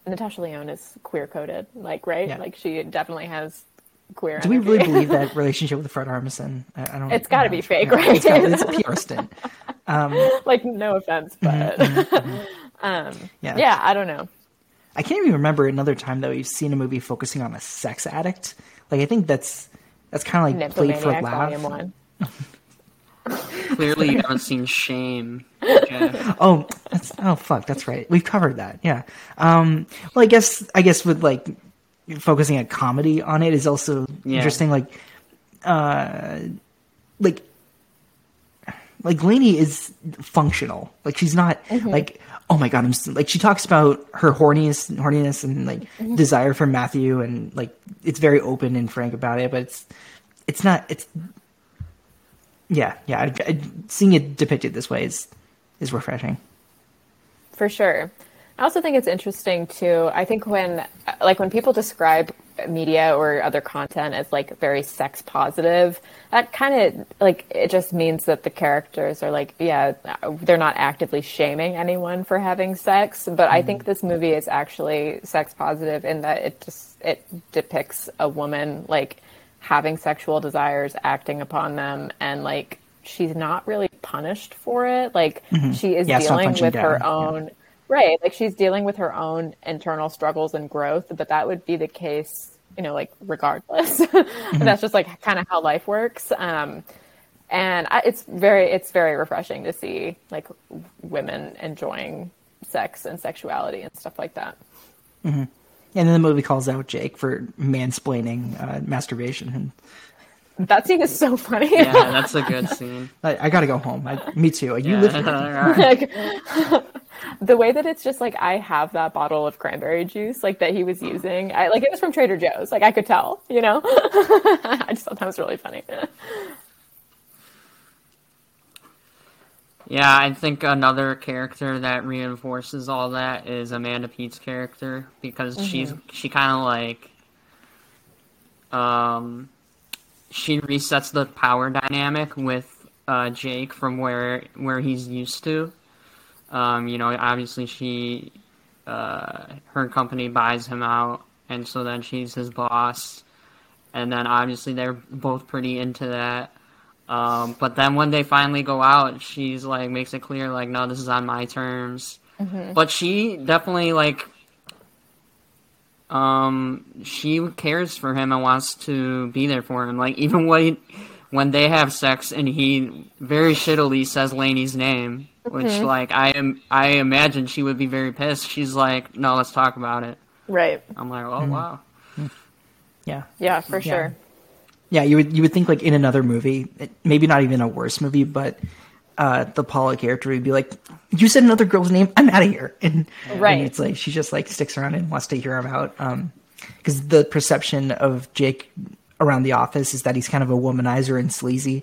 Natasha Lyonne is queer coded, like right, Yeah. like she definitely has queer. Do we really believe that relationship with Fred Armisen? I, I don't. It's gotta be fake, Yeah, right? It's, gotta- it's PR stint. like no offense, but um, Yeah. yeah, I don't know. I can't even remember another time that we've seen a movie focusing on a sex addict. Like I think that's that's kind of like played for Nymphomaniac Volume laugh. One. Clearly, you haven't seen Shame. Jeff. Oh, that's, oh fuck, that's right. We've covered that. Yeah. Um, well, I guess I guess with like focusing a comedy on it is also Yeah. interesting. Like, uh, like, like Lainey is functional. Like she's not like, oh my god, I'm s- like she talks about her horniness, horniness, and like desire for Matthew, and like it's very open and frank about it. But it's it's not it's yeah yeah. I, I, seeing it depicted this way is is refreshing. For sure. I also think it's interesting too. I think when like when people describe media or other content as like very sex positive, that kind of like it just means that the characters are like yeah, they're not actively shaming anyone for having sex, but I think mm-hmm. this movie is actually sex positive in that it just it depicts a woman like having sexual desires, acting upon them and like she's not really punished for it. Like she is Yeah, dealing with her down, yeah. own Right. Like she's dealing with her own internal struggles and growth, but that would be the case, you know, like regardless. That's just like kind of how life works. Um, and I, it's very, it's very refreshing to see like women enjoying sex and sexuality and stuff like that. And then the movie calls out Jake for mansplaining uh, masturbation, and That scene is so funny. Yeah, that's a good scene. I, I gotta go home. I, me too. You Yeah. live here. Like the way that it's just like I have that bottle of cranberry juice like that he was using. I like it was from Trader Joe's. Like I could tell, you know. I just thought that was really funny. Yeah, I think another character that reinforces all that is Amanda Peet's character because she's she kind of like um she resets the power dynamic with uh, Jake from where where he's used to. Um, you know, obviously she uh, her company buys him out, and so then she's his boss, and then obviously they're both pretty into that. Um, but then when they finally go out, she's like makes it clear like, no, this is on my terms. But she definitely like um she cares for him and wants to be there for him. Like even when when they have sex and he very shittily says Lainey's name, which like I am I imagine she would be very pissed. She's like, no, let's talk about it. Right. I'm like, oh wow. Yeah, Yeah, for sure. Yeah. You would you would think like in another movie, maybe not even a worse movie, but uh, the Paula character would be like, "You said another girl's name. I'm out of here." And, Right. and it's like she just like sticks around and wants to hear him out. Um, because the perception of Jake around the office is that he's kind of a womanizer and sleazy.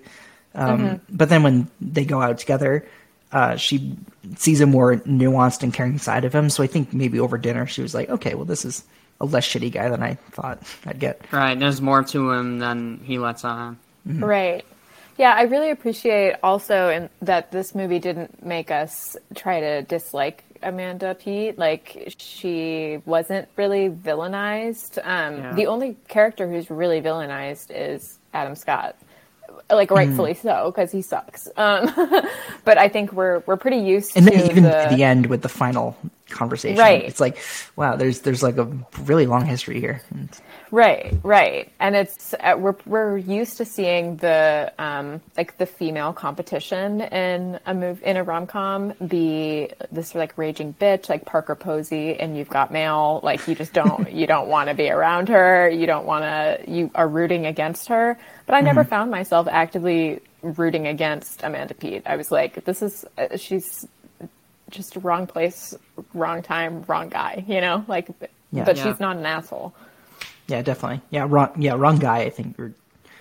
Um, But then when they go out together, uh, she sees a more nuanced and caring side of him. So I think maybe over dinner she was like, "Okay, well, this is a less shitty guy than I thought I'd get." Right, there's more to him than he lets on. Right. Yeah, I really appreciate also in, that this movie didn't make us try to dislike Amanda Peet. Like she wasn't really villainized. Um, Yeah. The only character who's really villainized is Adam Scott. Like rightfully so, because he sucks. Um, but I think we're we're pretty used And to then even the, the end with the final conversation, Right. it's like, wow, there's there's like a really long history here. Right, right, and it's uh, we're we're used to seeing the um, like the female competition in a move in a rom com be this like raging bitch like Parker Posey, and you've got mail like you just don't you don't want to be around her, you don't want to you are rooting against her. But I never found myself actively rooting against Amanda Peet. I was like, this is uh, she's just wrong place, wrong time, wrong guy, you know, like. Yeah. but Yeah. she's not an asshole. yeah, definitely, yeah, wrong, yeah, wrong guy. I think. Or,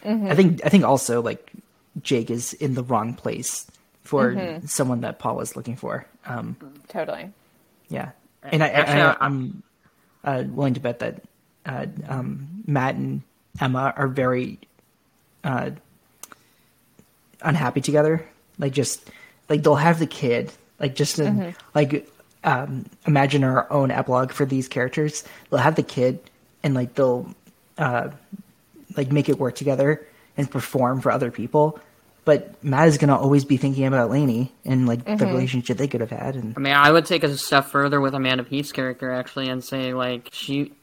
I think I think also like Jake is in the wrong place for someone that Paul is looking for. Um, Totally. yeah, and I, I, I- I, I'm uh, willing to bet that uh, um, Matt and Emma are very uh, unhappy together. Like just like they'll have the kid. Like just in, like um, imagine our own epilogue for these characters. They'll have the kid and like they'll uh, like make it work together and perform for other people. But Matt is gonna always be thinking about Lainey and like the relationship they could have had. And I mean, I would take a step further with Amanda Peet's character actually, and say like she,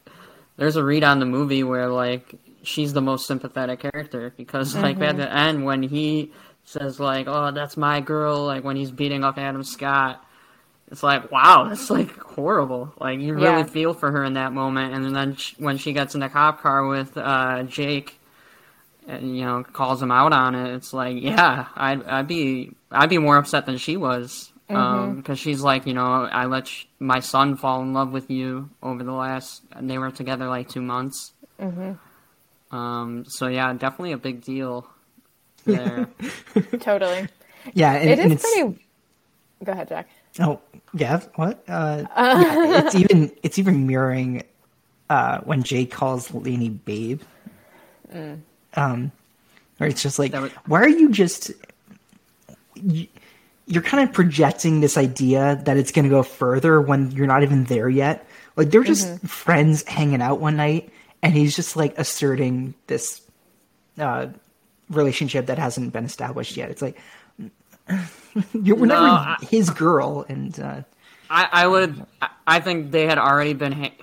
there's a read on the movie where like she's the most sympathetic character because like at the end when he says like, "Oh, that's my girl," like when he's beating up Adam Scott, it's like wow, that's like horrible. Like you really Yeah. feel for her in that moment, and then sh when she gets in the cop car with uh, Jake, and you know calls him out on it, it's like yeah, I'd I'd be I'd be more upset than she was. Because she's like, you know, I let sh- my son fall in love with you over the last, and they were together like two months. Um, so yeah, definitely a big deal there. Totally. Yeah, and, It and is it's pretty. Go ahead, Jack. oh yeah, what? Uh, yeah, it's even it's even mirroring uh, when Jay calls Lainey babe. Um, where it's just like, was- why are you just? You, you're kind of projecting this idea that it's going to go further when you're not even there yet. Like they're just friends hanging out one night, and he's just like asserting this uh, relationship that hasn't been established yet. It's like you were No, never I- his girl, and uh, I, I would. I- I think they had already been ha-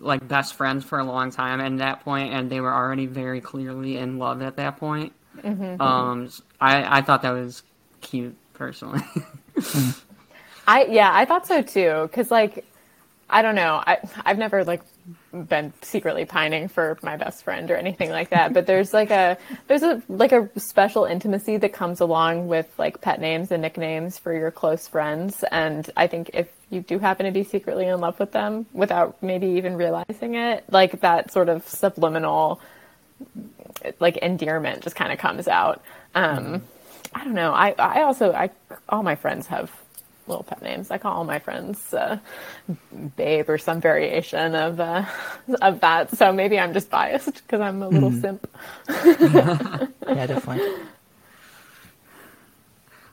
like best friends for a long time at that point, and they were already very clearly in love at that point. Um, s- I I thought that was cute personally. I yeah, I thought so too. Because like, I don't know. I I've never like been secretly pining for my best friend or anything like that. But there's like a there's a like a special intimacy that comes along with like pet names and nicknames for your close friends. And I think if you do happen to be secretly in love with them without maybe even realizing it, like that sort of subliminal like endearment just kind of comes out. Um, I don't know. I I also I all my friends have little pet names. I call all my friends uh, babe or some variation of uh, of that. So maybe I'm just biased because I'm a little simp. yeah, definitely.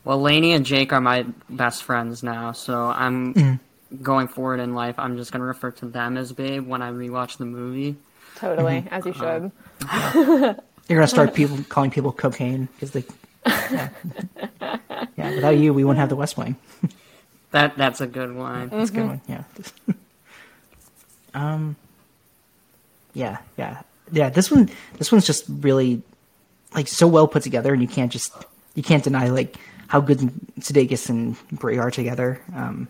well, Lainey and Jake are my best friends now, so I'm going forward in life. I'm just gonna refer to them as babe when I rewatch the movie. Totally, as you should. You're gonna start people calling people cocaine because they. Yeah. yeah, without you, we wouldn't have the West Wing. That that's a good one. That's a good one. Yeah. um. Yeah, yeah, yeah. This one, this one's just really, like, so well put together, and you can't just, you can't deny like how good Sudeikis and Brie are together. Um.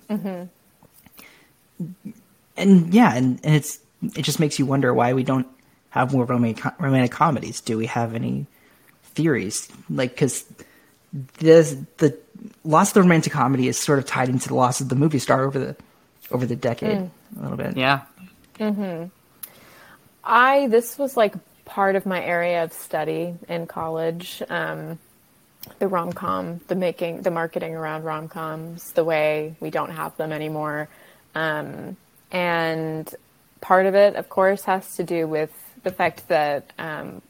And yeah, and, and it's it just makes you wonder why we don't have more romantic romantic comedies. Do we have any theories? Like, because this the loss of the romantic comedy is sort of tied into the loss of the movie star over the over the decade a little bit. Yeah. Mm-hmm. I this was like part of my area of study in college. Um, the rom com, the making, the marketing around rom coms, the way we don't have them anymore, um, and part of it, of course, has to do with the fact that um,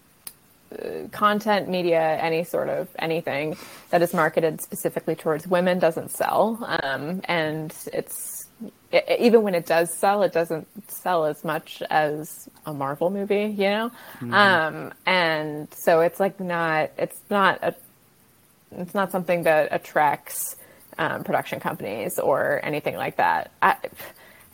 content, media, any sort of anything that is marketed specifically towards women doesn't sell, um, and it's e- even when it does sell, it doesn't sell as much as a Marvel movie, you know. Um, and so it's like not it's not a it's not something that attracts um, production companies or anything like that. I,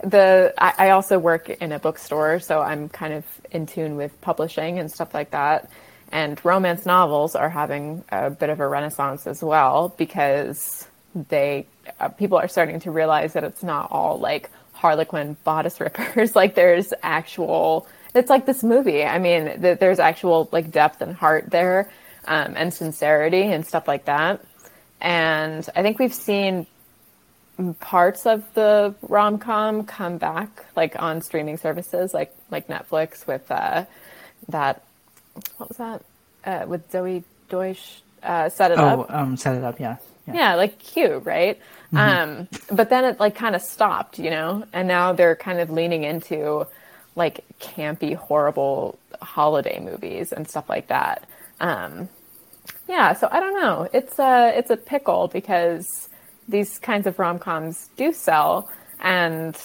the I, I also work in a bookstore, so I'm kind of in tune with publishing and stuff like that. And romance novels are having a bit of a renaissance as well because they uh, people are starting to realize that it's not all like Harlequin bodice rippers. like there's actual. It's like this movie. I mean, th- there's actual like depth and heart there, um, and sincerity and stuff like that. And I think we've seen parts of the rom com come back, like on streaming services, like like Netflix with uh, that. What was that? Uh, with Zoey Deutch, uh, set it Oh, up. um, set it up. Yeah. Yeah. Yeah, like cute, right? Um, but then it like kind of stopped, you know, and now they're kind of leaning into like campy, horrible holiday movies and stuff like that. Um, yeah, so I don't know. It's a it's a pickle because these kinds of rom coms do sell, and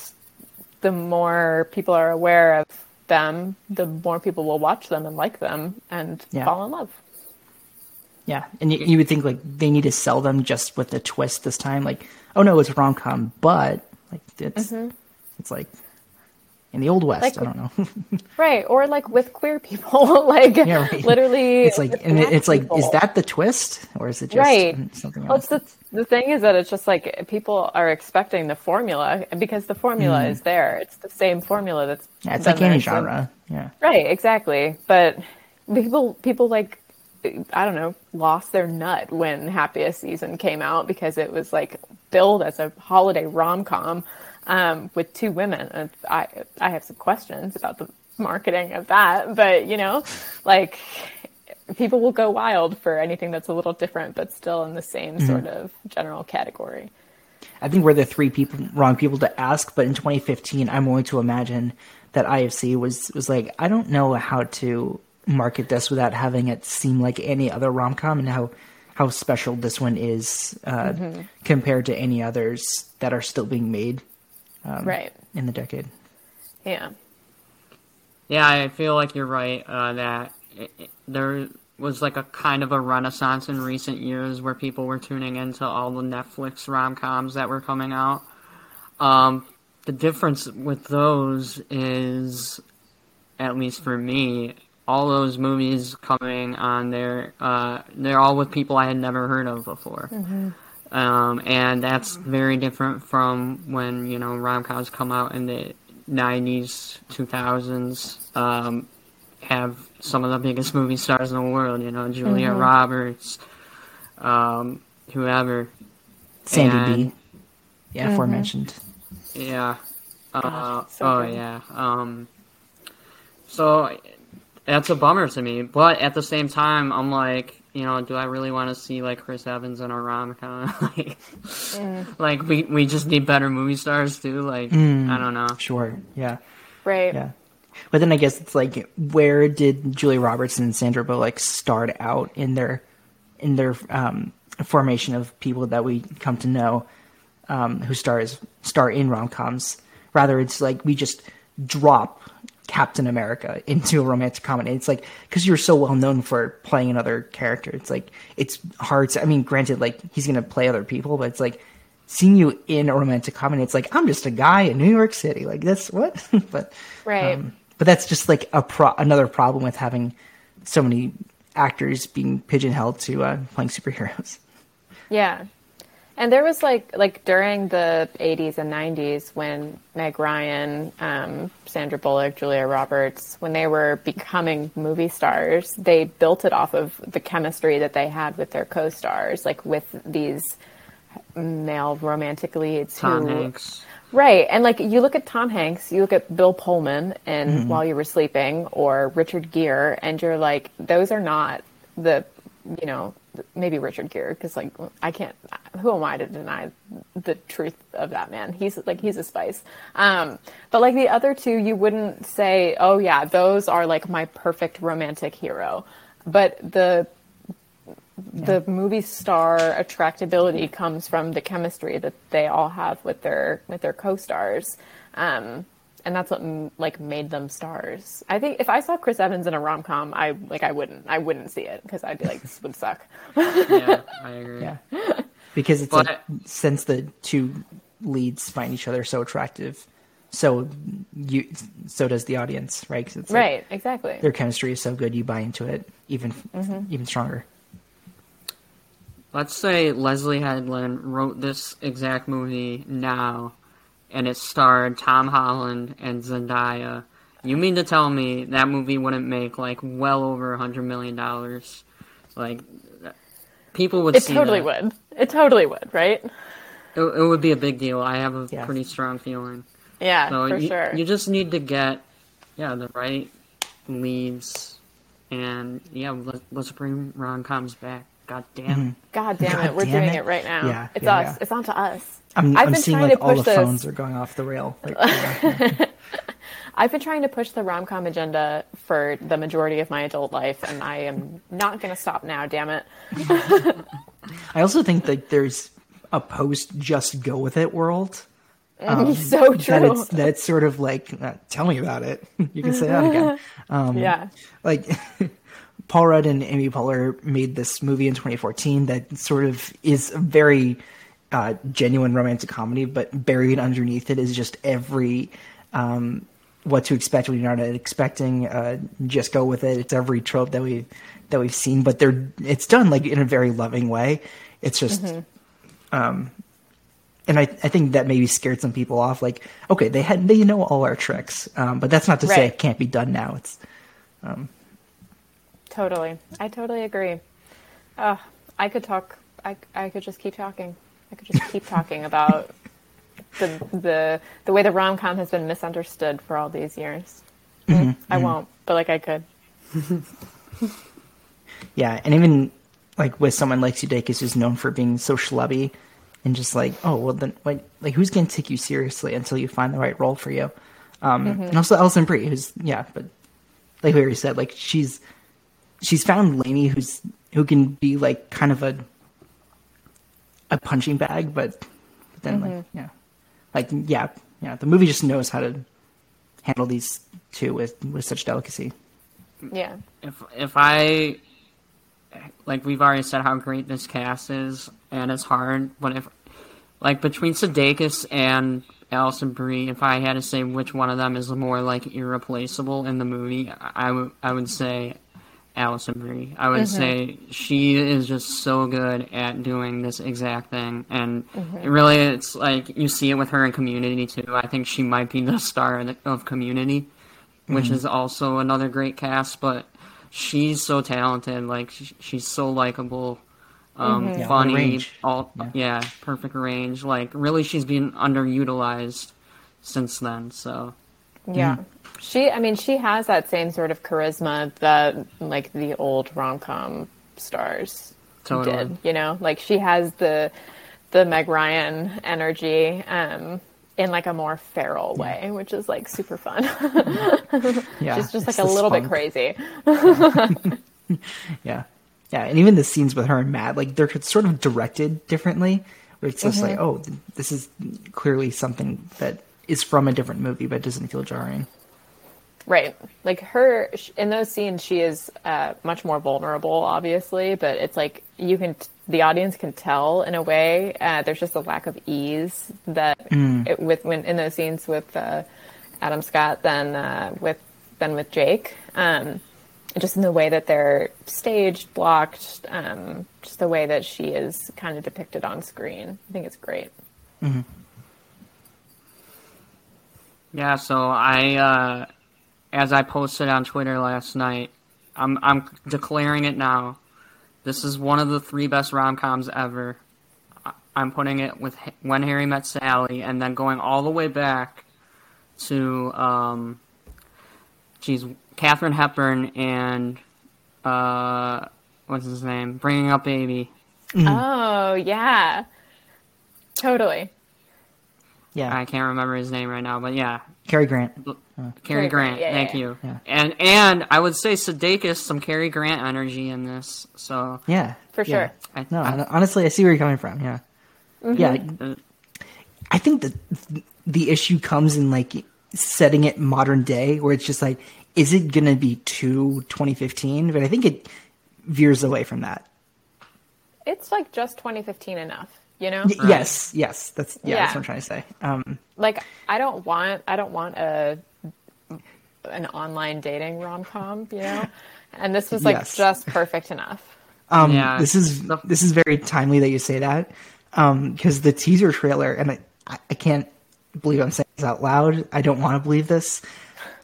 the more people are aware of them, the more people will watch them and like them and Yeah. fall in love. Yeah, and you, you would think like they need to sell them just with a twist this time. Like, oh no, it's rom com, but like it's Mm-hmm. it's like in the old west. Like- I don't know. Right, or like with queer people, like yeah, right. literally. It's like and it- it's like people. is that the twist or is it just right? something Well, else? it's the, the thing is that it's just like people are expecting the formula because the formula mm. is there. It's the same formula that's yeah, it's like any genre. Yeah. Right, exactly. But people people like I don't know, lost their nut when Happiest Season came out because it was like billed as a holiday rom com um, with two women. I I have some questions about the marketing of that, but you know, like people will go wild for anything that's a little different but still in the same Mm-hmm. sort of general category. I think we're the three people wrong people to ask, but in 2015, I'm going to imagine that IFC was was like, I don't know how to market this without having it seem like any other rom com, and how how special this one is uh, compared to any others that are still being made Um, right. in the decade. Yeah. Yeah, I feel like you're right uh, that it, it- there was like a kind of a renaissance in recent years where people were tuning into all the Netflix rom coms that were coming out. Um, the difference with those is, at least for me, all those movies coming on there, uh, they're all with people I had never heard of before. Um, and that's very different from when, you know, rom coms come out in the 90s, 2000s, um, have some of the biggest movie stars in the world, you know, Julia Roberts, um, whoever. Sandy And- B. Yeah, aforementioned. Yeah. Uh, Gosh, so oh good. yeah. Um, so that's a bummer to me, but at the same time, I'm like, you know, do I really want to see like Chris Evans in a rom com? like, like we we just need better movie stars too. Like I don't know. Sure. Yeah. Right. Yeah. But then I guess it's like, where did Julia Roberts and Sandra Bullock start out in their in their um, formation of people that we come to know um, who stars star in rom coms? Rather, it's like we just drop Captain America into a romantic comedy. It's like because you're so well known for playing another character. It's like it's hard to. I mean, granted, like he's gonna play other people, but it's like seeing you in a romantic comedy. It's like I'm just a guy in New York City. Like that's what. but Right. um, but that's just like a pro- another problem with having so many actors being pigeonholed to uh, playing superheroes. Yeah. And there was like like during the 80s and 90s when Meg Ryan, um, Sandra Bullock, Julia Roberts, when they were becoming movie stars, they built it off of the chemistry that they had with their co-stars, like with these male romantic leads Tom who Hanks. Right. And like you look at Tom Hanks, you look at Bill Pullman and While You Were Sleeping or Richard Gere and you're like those are not the you know maybe Richard Gere because like I can't who am I to deny the truth of that man. He's like he's a spice. Um but like the other two you wouldn't say oh yeah those are like my perfect romantic hero. But the the movie star attractability comes from the chemistry that they all have with their with their co-stars um and that's what like made them stars i think if i saw chris evans in a rom-com i like i wouldn't i wouldn't see it because i'd be like this would suck Yeah, I agree. Yeah, because it's But- like since the two leads find each other so attractive, so you so does the audience, right? 'Cause it's like right exactly their chemistry is so good, you buy into it even mm-hmm. even stronger. Let's say Leslye Headland wrote this exact movie now, and it starred Tom Holland and Zendaya. You mean to tell me that movie wouldn't make like well over a hundred million dollars? Like, people would it see totally that. would it totally would right It, it would be a big deal. I have a Yeah. pretty strong feeling. yeah So for you, sure you just need to get, yeah, the right leads, and yeah, let, let's bring rom coms back. God damn it. Mm-hmm. god damn God it we're damn doing it. it right now Yeah, it's yeah, us yeah. it's on to us I'm, I've I'm been seeing trying like to all push the this. phones are going off the rail. Like, yeah. I've been trying to push the rom com agenda for the majority of my adult life, and I am not going to stop now. Damn it! I also think that there's a post just go with it world. Mm, um, so That true. it's that it's sort of like uh, tell me about it. you can say that again. Um, yeah, like Paul Rudd and Amy Poehler made this movie in 2014 that sort of is very uh, genuine romantic comedy, but buried underneath it is just every um, what to expect when you're not expecting. Uh, just go with it. It's every trope that we that we've seen, but they're it's done like in a very loving way. It's just, um, and I I think that maybe scared some people off. Like, okay, they had they know all our tricks, um, but that's not to say it can't be done now. It's Totally. I totally agree. Uh, I could talk. I, I could just keep talking. I could just keep talking about the the the way the rom com has been misunderstood for all these years. Mm-hmm, I won't, but like I could. yeah, and even like with someone like Sudeikis who's known for being so schlubby and just like, oh well, then like, like who's gonna take you seriously until you find the right role for you? Um, And also Alison Brie, who's yeah, but like we already said, like she's she's found Lainey who's who can be like kind of a a punching bag, but, but then like mm-hmm. yeah, like yeah, yeah, the movie just knows how to handle these two with with such delicacy. Yeah. if if I like we've already said how great this cast is, and it's hard, but if like between Sudeikis and Alison Brie, if I had to say which one of them is more like irreplaceable in the movie, I would I would say Alison Brie. I would mm-hmm. say she is just so good at doing this exact thing, and it really it's like you see it with her in Community too. I think she might be the star of, the, of Community which mm-hmm. is also another great cast. But she's so talented. Like sh- she's so likable, um, Yeah, funny. All Yeah. yeah. perfect range. Like really, she's been underutilized since then. So Yeah. She, I mean, she has that same sort of charisma that like the old rom com stars Totally. did. You know, like she has the the Meg Ryan energy um, in like a more feral way, which is like super fun. Yeah, She's just like a little bit crazy. Yeah. Yeah. And even the scenes with her and Matt, like they're sort of directed differently, where it's just like, oh, th- this is clearly something that is from a different movie, but doesn't feel jarring. Right. Like her in those scenes, she is uh, much more vulnerable, obviously, but it's like you can, the audience can tell in a way. Uh, there's just a lack of ease that it, with when in those scenes with uh, Adam Scott, than uh, with than with Jake. Um, just in the way that they're staged, blocked, um, just the way that she is kind of depicted on screen. I think it's great. yeah. So I, uh, as I posted on Twitter last night, I'm I'm declaring it now. This is one of the three best rom coms ever. I- I'm putting it with When Harry Met Sally, and then going all the way back to, um, geez, Katharine Hepburn and, uh, what's his name? Bringing Up Baby. Oh yeah, totally. Yeah. I can't remember his name right now, but yeah, Cary Grant. Cary Cary Grant. Grant, yeah, thank yeah, you. yeah. And and I would say Sudeikis, some Cary Grant energy in this. So Yeah. For yeah. sure. I, No, I- honestly, I see where you're coming from. Yeah. Yeah. uh, I think that the issue comes in like setting it modern day, where it's just like, is it going to be too 2015? But I think it veers away from that. It's like just 2015 enough, you know? Y- Yes, yes, that's yeah, that's what I'm trying to say. Um, Like I don't want I don't want a an online dating rom com, you know? And this was like Yes. just perfect enough. um, Yeah. this is this is very timely that you say that because the teaser trailer, and I, I I can't believe I'm saying this out loud. I don't want to believe this.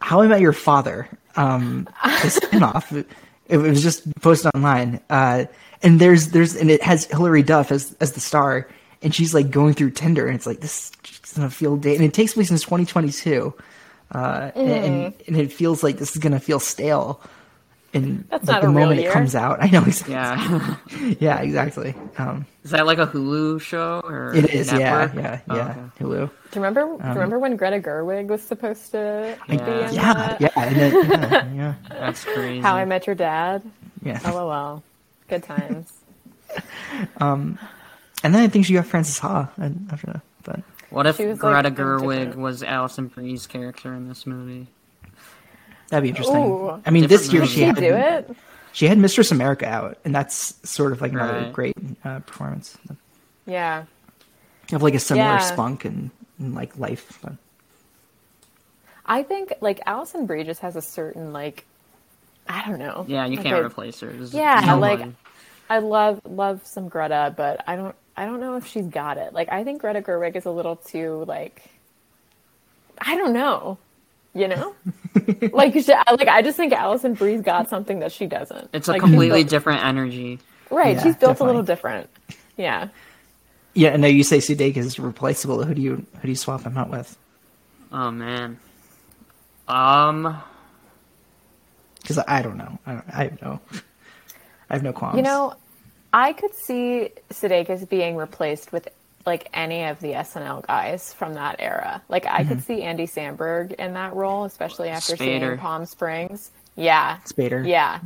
How I Met Your Father, um, the spinoff. It, it was just posted online, uh, and there's there's and it has Hilary Duff as as the star, and she's like going through Tinder, and it's like this is gonna feel date, and it takes place in 2022, uh, and, and and it feels like this is gonna feel stale. And That's like, not the a moment it comes out, I know exactly. yeah. Yeah, exactly. Um, Is that like a Hulu show or it is. network? Yeah, yeah, Oh, yeah. okay. Hulu. Do you remember do you remember when Greta Gerwig was supposed to be Yeah. in Yeah, that? yeah, and then, yeah, yeah, That's crazy. How I Met Your Dad? yeah. LOL. Good times. Um, and then I think she got Frances Ha and- after that. But what if She was, like, Greta in Gerwig different- was Alison Brie's character in this movie? that'd be interesting. Ooh. I mean, this year movie. she had she do it? she had Mistress America out, and that's sort of like another Right. great uh, performance Yeah. of like a similar Yeah. spunk and, and like life. But I think like Alison Brie just has a certain like, I don't know. Yeah, you Like, can't I- replace her. There's Yeah, nobody. like I love love some Greta, but I don't I don't know if she's got it. Like I think Greta Gerwig is a little too like I don't know. You know? like she, like I just think Alison Brie's got something that she doesn't. it's a Like, completely built- different energy. Right, Yeah, she's built definitely. a little different. Yeah. Yeah, and now you say Sudeikis is replaceable. Who do you who do you swap him out with? Oh man. Um, Because I don't know. I, don't, I have no. I have no qualms. You know, I could see Sudeikis being replaced with like any of the SNL guys from that era. Like I Mm-hmm. could see Andy Samberg in that role, especially after seeing Spader. Palm Springs. Yeah. Spader. Yeah.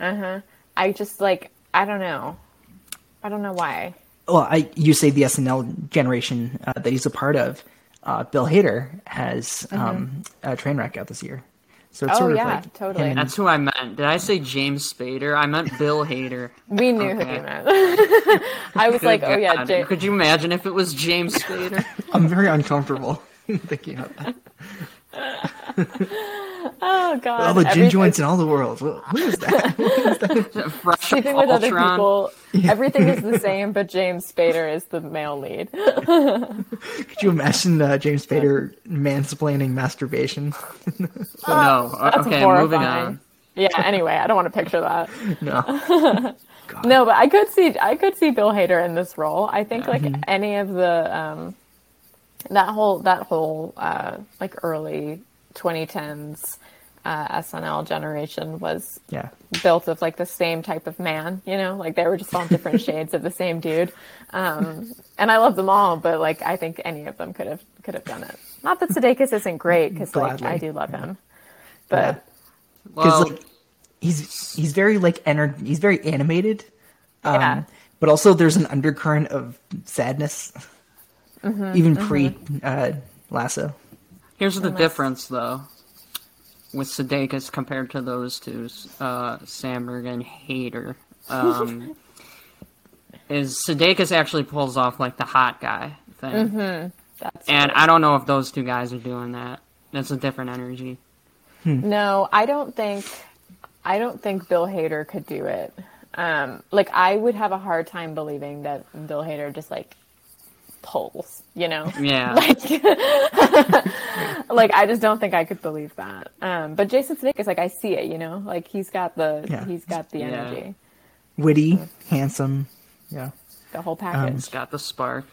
Uh huh. I just like I don't know. I don't know why. Well, I you say the SNL generation uh, that he's a part of. Uh, Bill Hader has um, a train wreck out this year, so it's. Oh, sort of yeah, like totally. him that's who I meant. Did I say James Spader? I meant Bill Hader. We knew who Okay. he meant. I was like, oh yeah, God, Jay- Could you imagine if it was James Spader? I'm very uncomfortable thinking of that. Oh god. All the gin Every- joints in all the world. Who who is that? Fresh Sleeping with other Ultron. people, everything is the same, but James Spader is the male lead. Could you imagine uh, James Spader mansplaining masturbation? No. That's okay, moving on. Yeah. Anyway, I don't want to picture that. No. No, but I could see I could see Bill Hader in this role. I think like Mm-hmm. any of the um, that whole that whole uh, like early 2010s uh, SNL generation was Yeah. built of like the same type of man, you know, like they were just all different shades of the same dude. Um, and I love them all, but like I think any of them could have could have done it. Not that Sudeikis isn't great because like I do love him, but Because Well, like he's he's very like ener- he's very animated. Um, Yeah. But also there's an undercurrent of sadness. Mm-hmm, Even pre uh, Lasso. here's the difference, though, with Sudeikis compared to those two, uh, Samberg and Hader. Um, is Sudeikis actually pulls off like the hot guy thing, that's and I don't know if those two guys are doing that. That's a different energy. No, I don't think I don't think Bill Hader could do it. Um, like I would have a hard time believing that Bill Hader just like pulls, you know? Yeah. Like like I just don't think I could believe that. Um, but Jason Sudeikis like I see it, you know? Like he's got the Yeah. he's got the Yeah. energy, Witty, handsome. Yeah. the whole package. It's got the spark.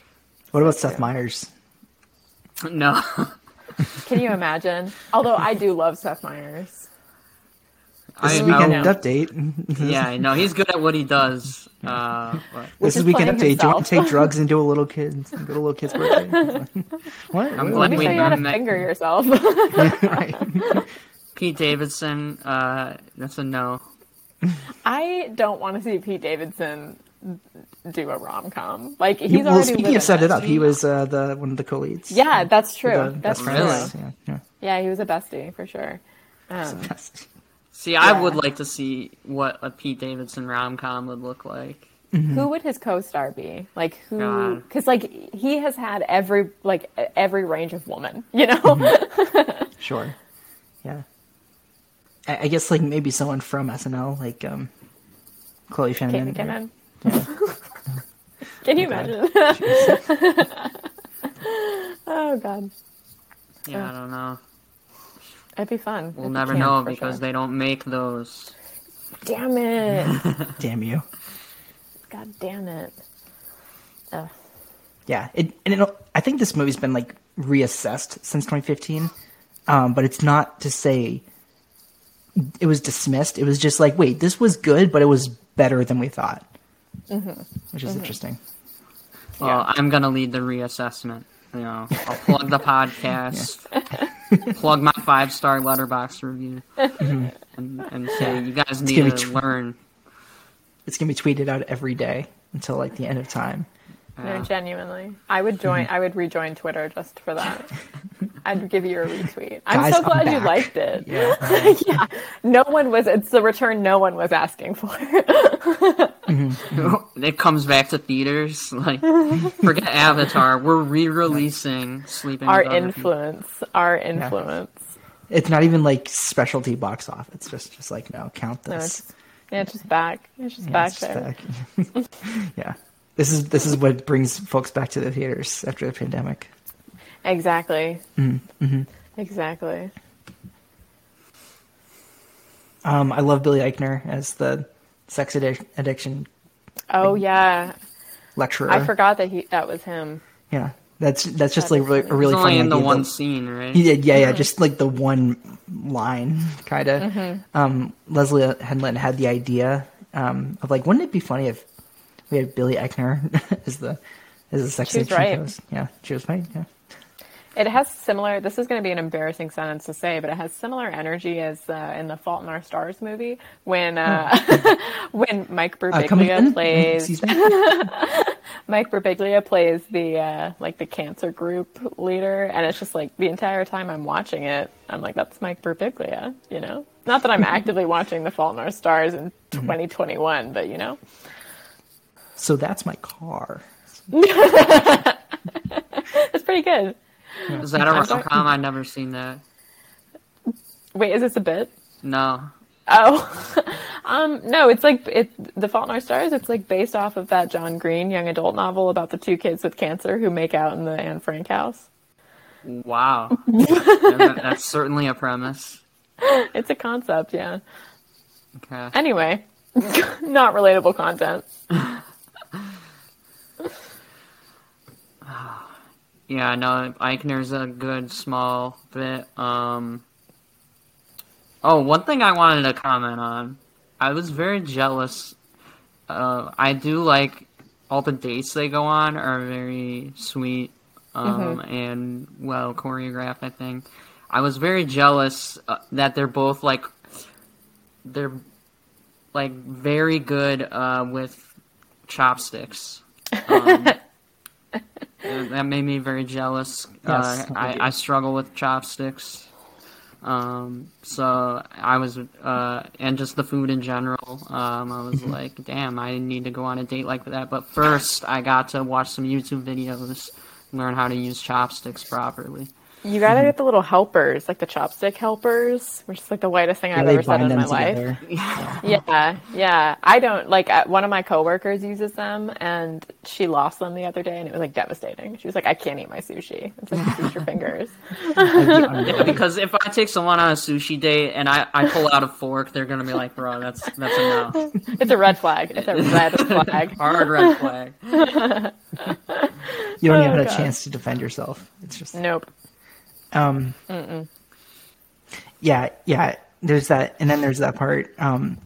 What about Seth Meyers? No. Can you imagine? Although I do love Seth Meyers. This is I- weekend I- know. update. yeah, no, he's good at what he does. Uh, This is is weekend playing update. Do you want to take drugs and do a little kid, go to a little kid's birthday? what? I'm What? glad Let me we show you how to met- finger yourself. right. Pete Davidson, uh, that's a no. I don't want to see Pete Davidson do a rom com. Like he's You- well, already speaking of set it up, he was uh, the one of the co-leads. Yeah, that's true. The that's true. Really? Yeah, yeah. Yeah, he was a bestie for sure. Um, See, I would like to see what a Pete Davidson rom com would look like. Who would his co-star be? Like who? Because like he has had every like every range of woman. You know? Mm-hmm. Sure. Yeah. I, I guess like maybe someone from SNL, like um, Chloe Kate Shannon. McKinnon. Can you imagine? oh god, Yeah, I don't know. It'd be fun. We'll never camp know because sure. they don't make those. Damn it! Damn you. God damn it! Ugh. Yeah. It, and it, I think this movie's been like reassessed since 2015, um, but it's not to say it was dismissed. It was just like, wait, this was good, but it was better than we thought, Mm-hmm. which is interesting. Well, I'm gonna lead the reassessment. You know, I'll plug the podcast, plug my five star Letterboxd review, mm-hmm. and, and say you guys need gonna to be tr- learn. It's gonna be tweeted out every day until like the end of time. No, genuinely, I would join. I would rejoin Twitter just for that. I'd give you a retweet. I'm Guys, so I'm glad you liked it. Yeah. yeah. No one was. It's the return no one was asking for. it comes back to theaters. Like, forget Avatar. We're re-releasing Sleeping our with Other People. influence. Our influence. It's not even like specialty box office. It's just just like no, count No, this. it's, yeah, it's just back. It's just Yeah, back it's just there. back. yeah. This is this is what brings folks back to the theaters after the pandemic. Exactly. Mm-hmm. Exactly. Um, I love Billy Eichner as the sex addic- addiction Oh yeah, lecturer. I forgot that he that was him. Yeah, that's that's just That like really, a really funny only in the idea one that- scene, right? He did, yeah, yeah, just like the one line, kind of. Mm-hmm. Um, Leslye Headland had the idea um, of like, wouldn't it be funny if we had Billy Eichner as the as the sex She was right. host? Yeah, she was right. Yeah, It has similar. This is going to be an embarrassing sentence to say, but it has similar energy as uh, in the Fault in Our Stars movie when uh, when Mike uh, Birbiglia again? plays Mike Birbiglia plays the uh, like the cancer group leader, and it's just like the entire time I'm watching it, I'm like, that's Mike Birbiglia, you know. Not that I'm actively watching The Fault in Our Stars in Mm-hmm. 2021, but you know, So that's my car. it's pretty good. Is that a rom com? I've never seen that. Wait, is this a bit? No. Oh, um, no, it's like it. The Fault in Our Stars. It's like based off of that John Green young adult novel about the two kids with cancer who make out in the Anne Frank house. Wow. That's certainly a premise. It's a concept, yeah. Okay. Anyway, not relatable content. Yeah, no, Eichner's a good small bit. Um. Oh, one thing I wanted to comment on. I was very jealous. Uh, I do like all the dates they go on are very sweet um, and well choreographed. I think I was very jealous uh, that they're both like they're like very good uh, with chopsticks. Um, that made me very jealous. uh, Yes, I. I, I struggle with chopsticks. Um, so I was, uh, and just the food in general. Um, I was Mm-hmm. like, damn, I need to go on a date like that. But first, I got to watch some YouTube videos, learn how to use chopsticks properly. You gotta get the little helpers, like the chopstick helpers, which is like the whitest thing Yeah, I've ever said in them my life. together. Yeah, yeah. I don't like uh, one of my coworkers uses them, and she lost them the other day, and it was like devastating. She was like, "I can't eat my sushi." It's like you use your fingers. Yeah, because if I take someone on a sushi date and I, I pull out a fork, they're gonna be like, bro, that's that's enough. It's a red flag. It's a red flag. Hard red flag. You don't even Oh, have a chance to defend yourself. It's just Nope. Um, yeah, yeah. There's that, and then there's that part. Um,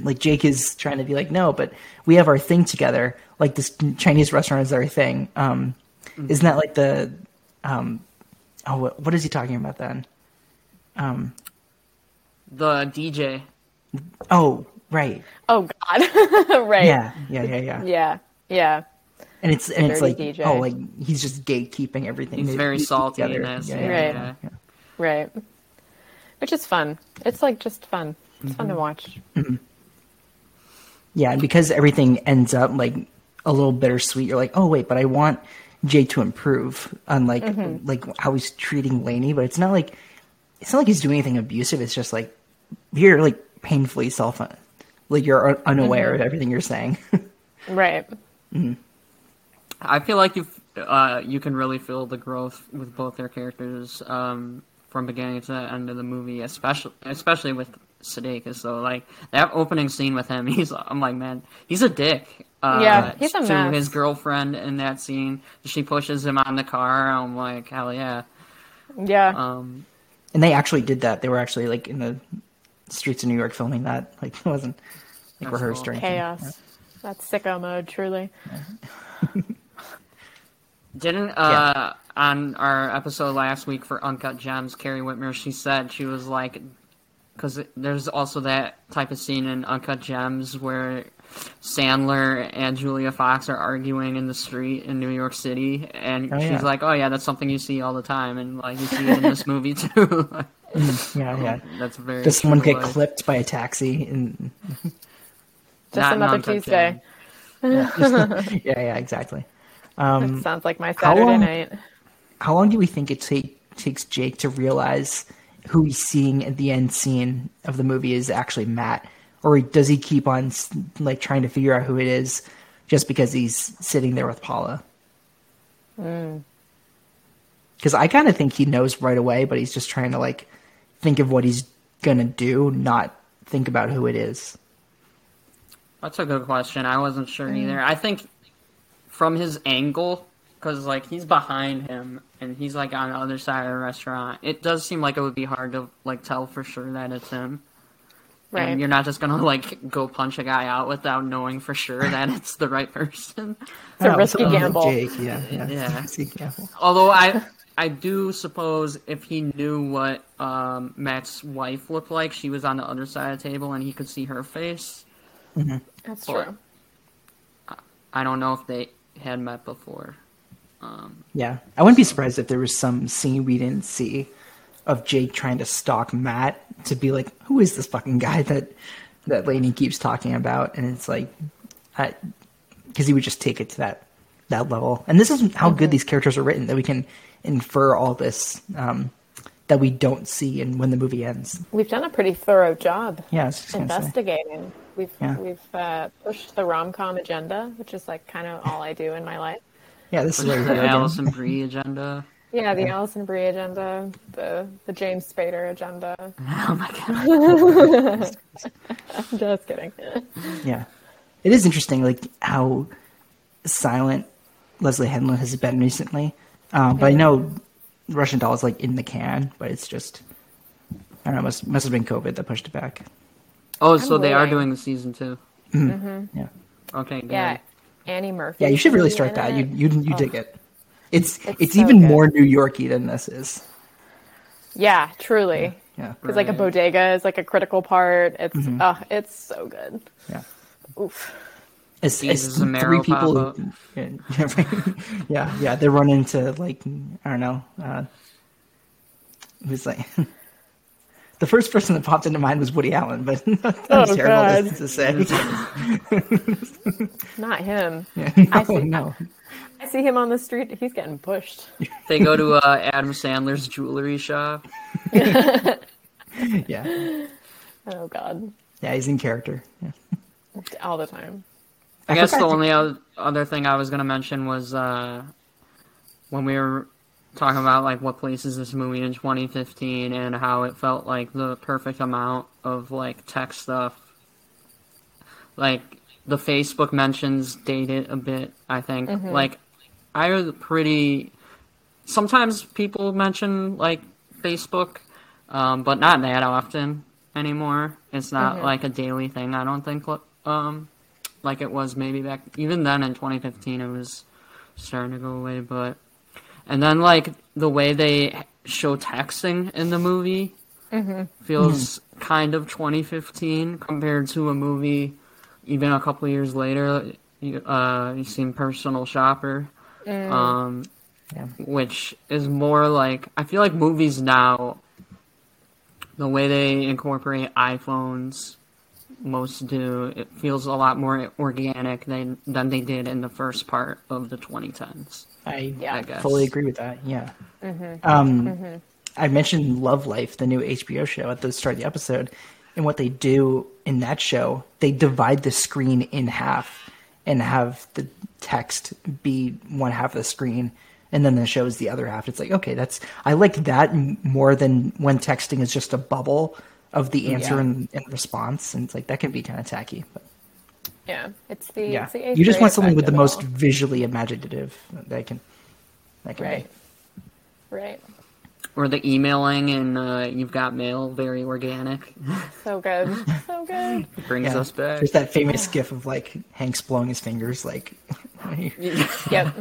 like Jake is trying to be like, no, but we have our thing together. Like this Chinese restaurant is our thing. Um, Isn't that like the? Um, oh, what, what is he talking about then? Um, the DJ. Oh, right. Oh God. right. Yeah, yeah, yeah, yeah. Yeah. Yeah. And it's and it's like, DJ. oh, like he's just gatekeeping everything. He's very salty together. in Yeah, yeah, Right. yeah, yeah. Right. Which is fun. It's like just fun. It's fun to Mm-hmm. watch. Yeah, and because everything ends up like a little bittersweet, you're like, oh wait, but I want Jay to improve on like Mm-hmm. like how he's treating Lainey, but it's not like it's not like he's doing anything abusive. It's just like you're like painfully self like you're unaware Mm-hmm. of everything you're saying. Right. I feel like you uh, you can really feel the growth with both their characters um, from beginning to the end of the movie, especially especially with Sudeikis. So like that opening scene with him, he's I'm like, man, he's a dick. Uh, Yeah, he's a to mess. his girlfriend in that scene. She pushes him on the car. I'm like, hell yeah. Yeah. Um, and they actually did that. They were actually like in the streets of New York filming that. Like it wasn't like rehearsed cool. or anything. Chaos. That's sicko mode, truly. Didn't uh on our episode last week for Uncut Gems, Kerry Winfrey, she said she was like, because there's also that type of scene in Uncut Gems where Sandler and Julia Fox are arguing in the street in New York City, and Oh, she's yeah. like, "Oh yeah, that's something you see all the time, and like you see it in this movie too." Yeah, yeah. that's very. Does someone get life. clipped by a taxi? And Just Not another non-touching. Tuesday. yeah, yeah, exactly. That sounds like my how Saturday long- night. How long do we think it take, takes Jake to realize who he's seeing at the end scene of the movie is actually Matt, or does he keep on like trying to figure out who it is just because he's sitting there with Paula? Because I kind of think he knows right away, but he's just trying to like think of what he's gonna do, not think about who it is. That's a good question. I wasn't sure Mm. either. I think from his angle, because like he's behind him and he's like on the other side of the restaurant, it does seem like it would be hard to like tell for sure that it's him. Right. And you're not just gonna like go punch a guy out without knowing for sure that it's the right person. It's a Oh, risky someone like gamble. Jake, yeah, yeah, Yeah. Risky gamble. Although I I do suppose if he knew what um, Matt's wife looked like, she was on the other side of the table and he could see her face. That's Well, true. I don't know if they had met before. Um, Yeah, I wouldn't be surprised if there was some scene we didn't see of Jake trying to stalk Matt to be like, "Who is this fucking guy that that Lainey keeps talking about?" And it's like, because he would just take it to that that level. And this is how good these characters are written that we can infer all this um, that we don't see, and when the movie ends. We've done a pretty thorough job Yeah, I was just gonna say. investigating. We've Yeah. we've uh, pushed the rom com agenda, which is like kind of all I do in my life. Yeah, this is the we. Alison Brie agenda. Yeah, the Alison Brie agenda, the the James Spader agenda. Oh my god. Just kidding. Yeah, it is interesting, like how silent Leslye Headland has been recently. Um, but I know Russian Doll is like in the can, but it's just I don't know. Must must have been COVID that pushed it back. Oh, so they are waiting. doing the season two. Yeah, Okay, good. Yeah, Annie Murphy. yeah. You should really start that. You it. you you dig it. It's it's, It's so even good. more New Yorky than this is. Yeah, truly. Yeah, Because like a bodega is like a critical part. It's Mm-hmm. oh, it's so good. yeah. Oof. It's, it's and three people. who- yeah, yeah, yeah, yeah. They run into like I don't know. Uh, who's like the first person that popped into mind was Woody Allen, but that was Oh, terrible God. to say. Not him. Yeah, I see- no. I see him on the street. He's getting pushed. They go to uh, Adam Sandler's jewelry shop. Yeah, Oh God, yeah. He's in character. Yeah. all the time. I guess the to- only other thing I was gonna mention was uh, when we were talking about like what places this movie in 2015 and how it felt like the perfect amount of like tech stuff. Like the Facebook mentions dated a bit. I think like I was pretty. Sometimes people mention like Facebook, um, but not that often anymore. It's not like a daily thing. I don't think. Um, like it was maybe back even then in 2015 it was starting to go away but and then like the way they show texting in the movie feels kind of 2015 compared to a movie even a couple years later you, uh you seen personal shopper um Yeah. which is more like i feel like movies now the way they incorporate iPhones most do, it feels a lot more organic than than they did in the first part of the 2010s. I Yeah. I guess. fully agree with that. Yeah. Um, I mentioned Love Life, the new HBO show, at the start of the episode, and what they do in that show, they divide the screen in half and have the text be one half of the screen, and then the show is the other half. It's like, okay, that's I like that more than when texting is just a bubble of the answer Yeah. and, and response, and it's like that can be kind of tacky. But Yeah, it's the yeah, It's the eighth you just want something with the most visually imaginative that can. That can right, be. right. Or the emailing and uh, you've got mail, very organic. So good, so good. Brings Yeah. us back. There's that famous gif of like Hanks blowing his fingers, like Yep.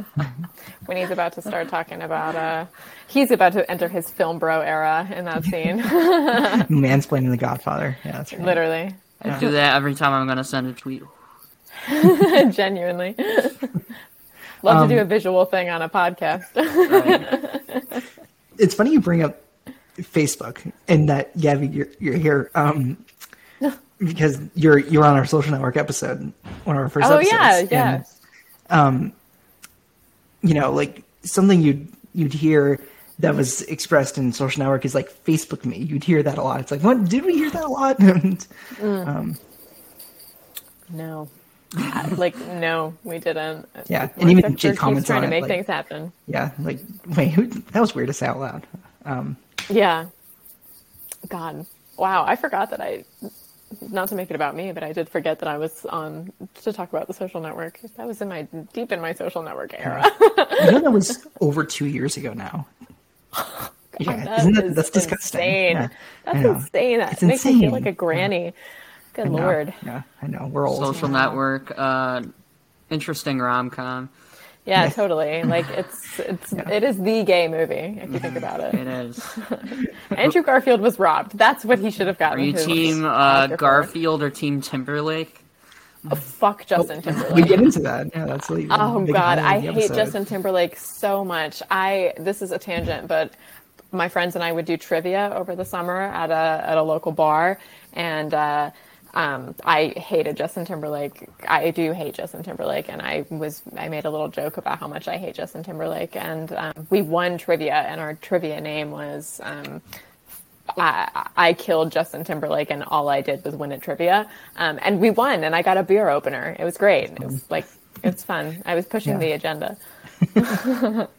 when he's about to start talking about, uh, he's about to enter his film bro era in that scene. mansplaining the Godfather. Yeah, that's right. Literally. I do that every time I'm gonna send a tweet. Genuinely. Love to do a visual thing on a podcast. Right. It's funny you bring up Facebook and that Gabby, you're, you're here um, because you're you're on our social network episode, one of our first oh episodes. yeah, yeah. And, you know, like something you'd you'd hear that was expressed in social network is like Facebook me. You'd hear that a lot. It's like, what did we hear that a lot? And, um, No. Like no, we didn't. Yeah, and even Jake comments trying on to it, make like- things happen. yeah, like wait, who, that was weird to say out loud. Um, Yeah. God. Wow, I forgot that I not to make it about me, but I did forget that I was on to talk about the social network. That was in my deep in my social network era. I know that was over two years ago now. yeah, That isn't that that's disgusting? Insane. Yeah, That's insane. That It's makes me feel like a granny. Good I know. lord. Yeah, I know. We're old. Social network. Uh, interesting rom com. Yeah, Yeah. totally. Like it's it's Yeah. it is the gay movie if you think about It it. is. Andrew Garfield was robbed. That's what he should have gotten. Are you team uh, Garfield or team Timberlake? Oh, fuck Justin Timberlake. we get into that. Yeah, that's what Oh big God, highlight I of the hate episode. Justin Timberlake so much. I this is a tangent, but my friends and I would do trivia over the summer at a at a local bar, and uh, um, I hated Justin Timberlake. I do hate Justin Timberlake, and I was I made a little joke about how much I hate Justin Timberlake, and um, we won trivia, and our trivia name was. Um, I, I killed Justin Timberlake, and all I did was win at trivia, um, and we won, and I got a beer opener. It was great. It was like it's fun. I was pushing Yeah. the agenda.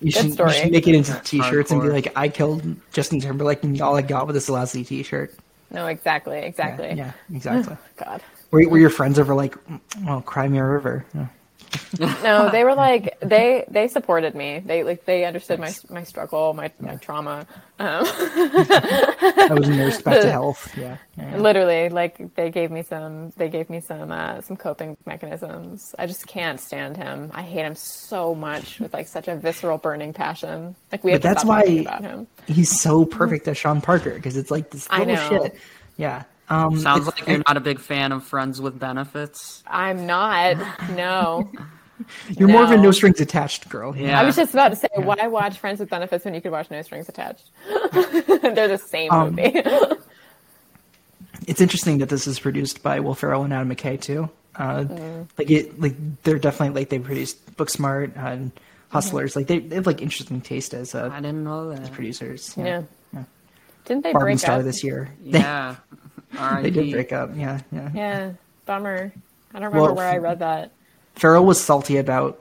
You should, you story. should make it into t-shirts and be like, "I killed Justin Timberlake," and all I got was a Selasi t-shirt. No, exactly, Yeah, exactly. yeah, exactly. God. were, were your friends ever like, mm, "Well, cry me a river"? Yeah. No, they were like they they supported me. They like they understood my my struggle, my my trauma. Um, I was nursed back to health. Yeah, yeah, yeah. literally, like they gave me some they gave me some uh, some coping mechanisms. I just can't stand him. I hate him so much with like such a visceral, burning passion. Like we have But that's why about him. he's so perfect as Sean Parker because it's like this I little know. shit. Yeah. Um, Sounds like you're not a big fan of Friends with Benefits. I'm not. No. You're more of a No. no strings attached girl. Yeah. I was just about to say, why watch Friends with Benefits when you could watch No Strings Attached? They're the same Um, movie. It's interesting that this is produced by Will Ferrell and Adam McKay too. Uh, Mm. Like it, like they're definitely like they produced Booksmart and Hustlers. Like they, they have like interesting taste as uh, I didn't know that. producers. yeah. yeah. Didn't they Barb break Star up? this year. Yeah. R.I.P. They did break up. Yeah, yeah. Yeah. Bummer. I don't remember Well, where I read that. Ferrell was salty about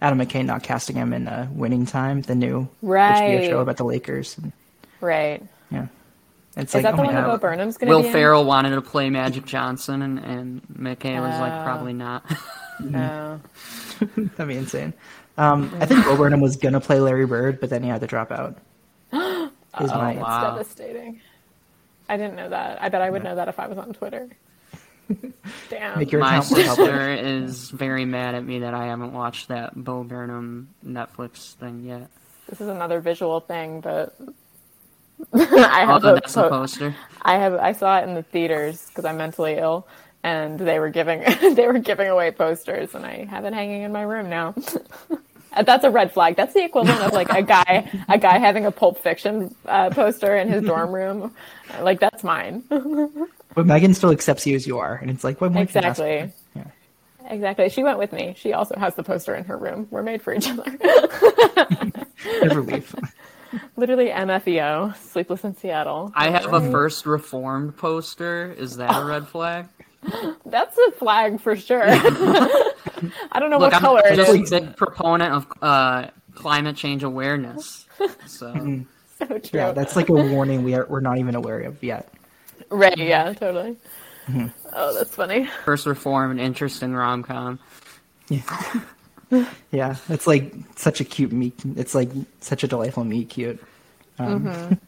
Adam McKay not casting him in uh, Winning Time, the new Right. HBO show about the Lakers. And, Right. yeah, it's Is like that oh the my one that god. Bo Burnham's going to Will be in? Ferrell wanted to play Magic Johnson, and, and McKay was like, Oh. probably not. Oh. That'd be insane. Um, I think Bo Burnham was gonna play Larry Bird, but then he had to drop out. Is my That's Wow. devastating. I didn't know that. I bet I would know that if I was on Twitter. Damn. Make your My account more public. sister is very mad at me that I haven't watched that Bo Burnham Netflix thing yet. This is another visual thing, but I Oh, have a that's the po- poster. I have I saw it in the theaters because I'm mentally ill, and they were giving they were giving away posters, and I have it hanging in my room now. That's a red flag. That's the equivalent of like a guy a guy having a Pulp Fiction uh, poster in his dorm room. Like that's mine. But Megan still accepts you as you are, and it's like, what more can you ask exactly. Yeah. Exactly. She went with me. She also has the poster in her room. We're made for each other. Never leave. Literally MFEO, Sleepless in Seattle. I have a First Reformed poster. Is that a red flag? That's a flag for sure. I don't know Look, what color I'm just is. a big proponent of uh, climate change awareness. So So true. Yeah, that's like a warning we are we're not even aware of yet. Right, yeah, totally. Mm-hmm. Oh, that's funny. First Reform, an interesting rom com. Yeah, yeah, it's like such a cute meet. It's like such a delightful meet cute. Um, Mm-hmm.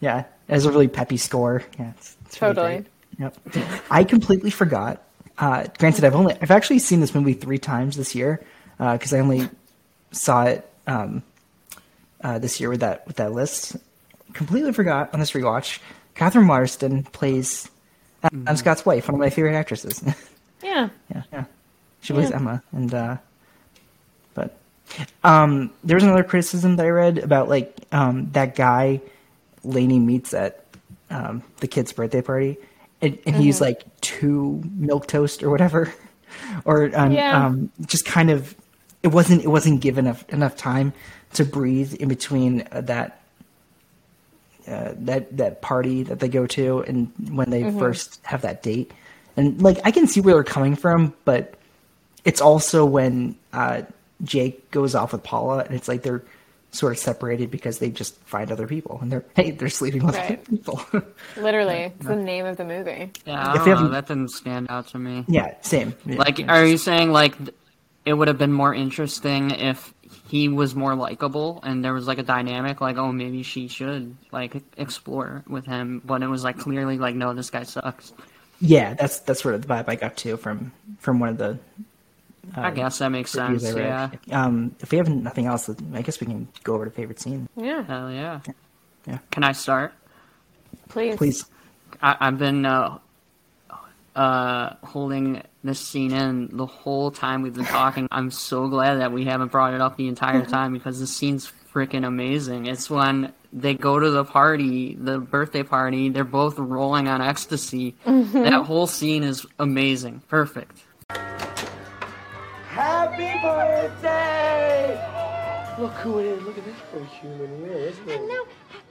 Yeah, it has a really peppy score. Yeah, it's, it's Totally. great. Yep. I completely forgot. Uh, granted, I've only I've actually seen this movie three times this year because I only saw it um, uh, this year with that with that list. Completely forgot on this rewatch. Katherine Waterston plays Adam Scott's wife, one of my favorite actresses. Yeah. yeah, yeah. She plays Emma, and uh, but um, there was another criticism that I read about like um, that guy Lainey meets at um, the kid's birthday party, and, and he's like too milk toast or whatever, or um, Yeah. um, just kind of it wasn't it wasn't given enough enough time to breathe in between uh, that uh, that that party that they go to and when they first have that date and like i can see where they're coming from but it's also when uh, jake goes off with paula and it's like they're sort of separated because they just find other people and they're hey they're sleeping with Right. other people Literally, it's the name of the movie. Yeah, I If don't you know. haven't- That didn't stand out to me. yeah same Yeah, Like, yeah, are you saying like it would have been more interesting if he was more likable and there was like a dynamic, like oh maybe she should like explore with him, but it was like clearly like no this guy sucks. yeah that's that's sort of the vibe i got too from from one of the I guess that makes sense. Yeah. um if we have nothing else i guess we can go over to favorite scene Yeah, Hell yeah. Yeah. Can I start? please. please I, I've been uh, uh, holding this scene in the whole time we've been talking. I'm so glad that we haven't brought it up the entire time because the scene's freaking amazing. It's when they go to the party, the birthday party, they're both rolling on ecstasy. That whole scene is amazing. Perfect. Happy birthday! Look who it is. Look at this for human here, isn't it?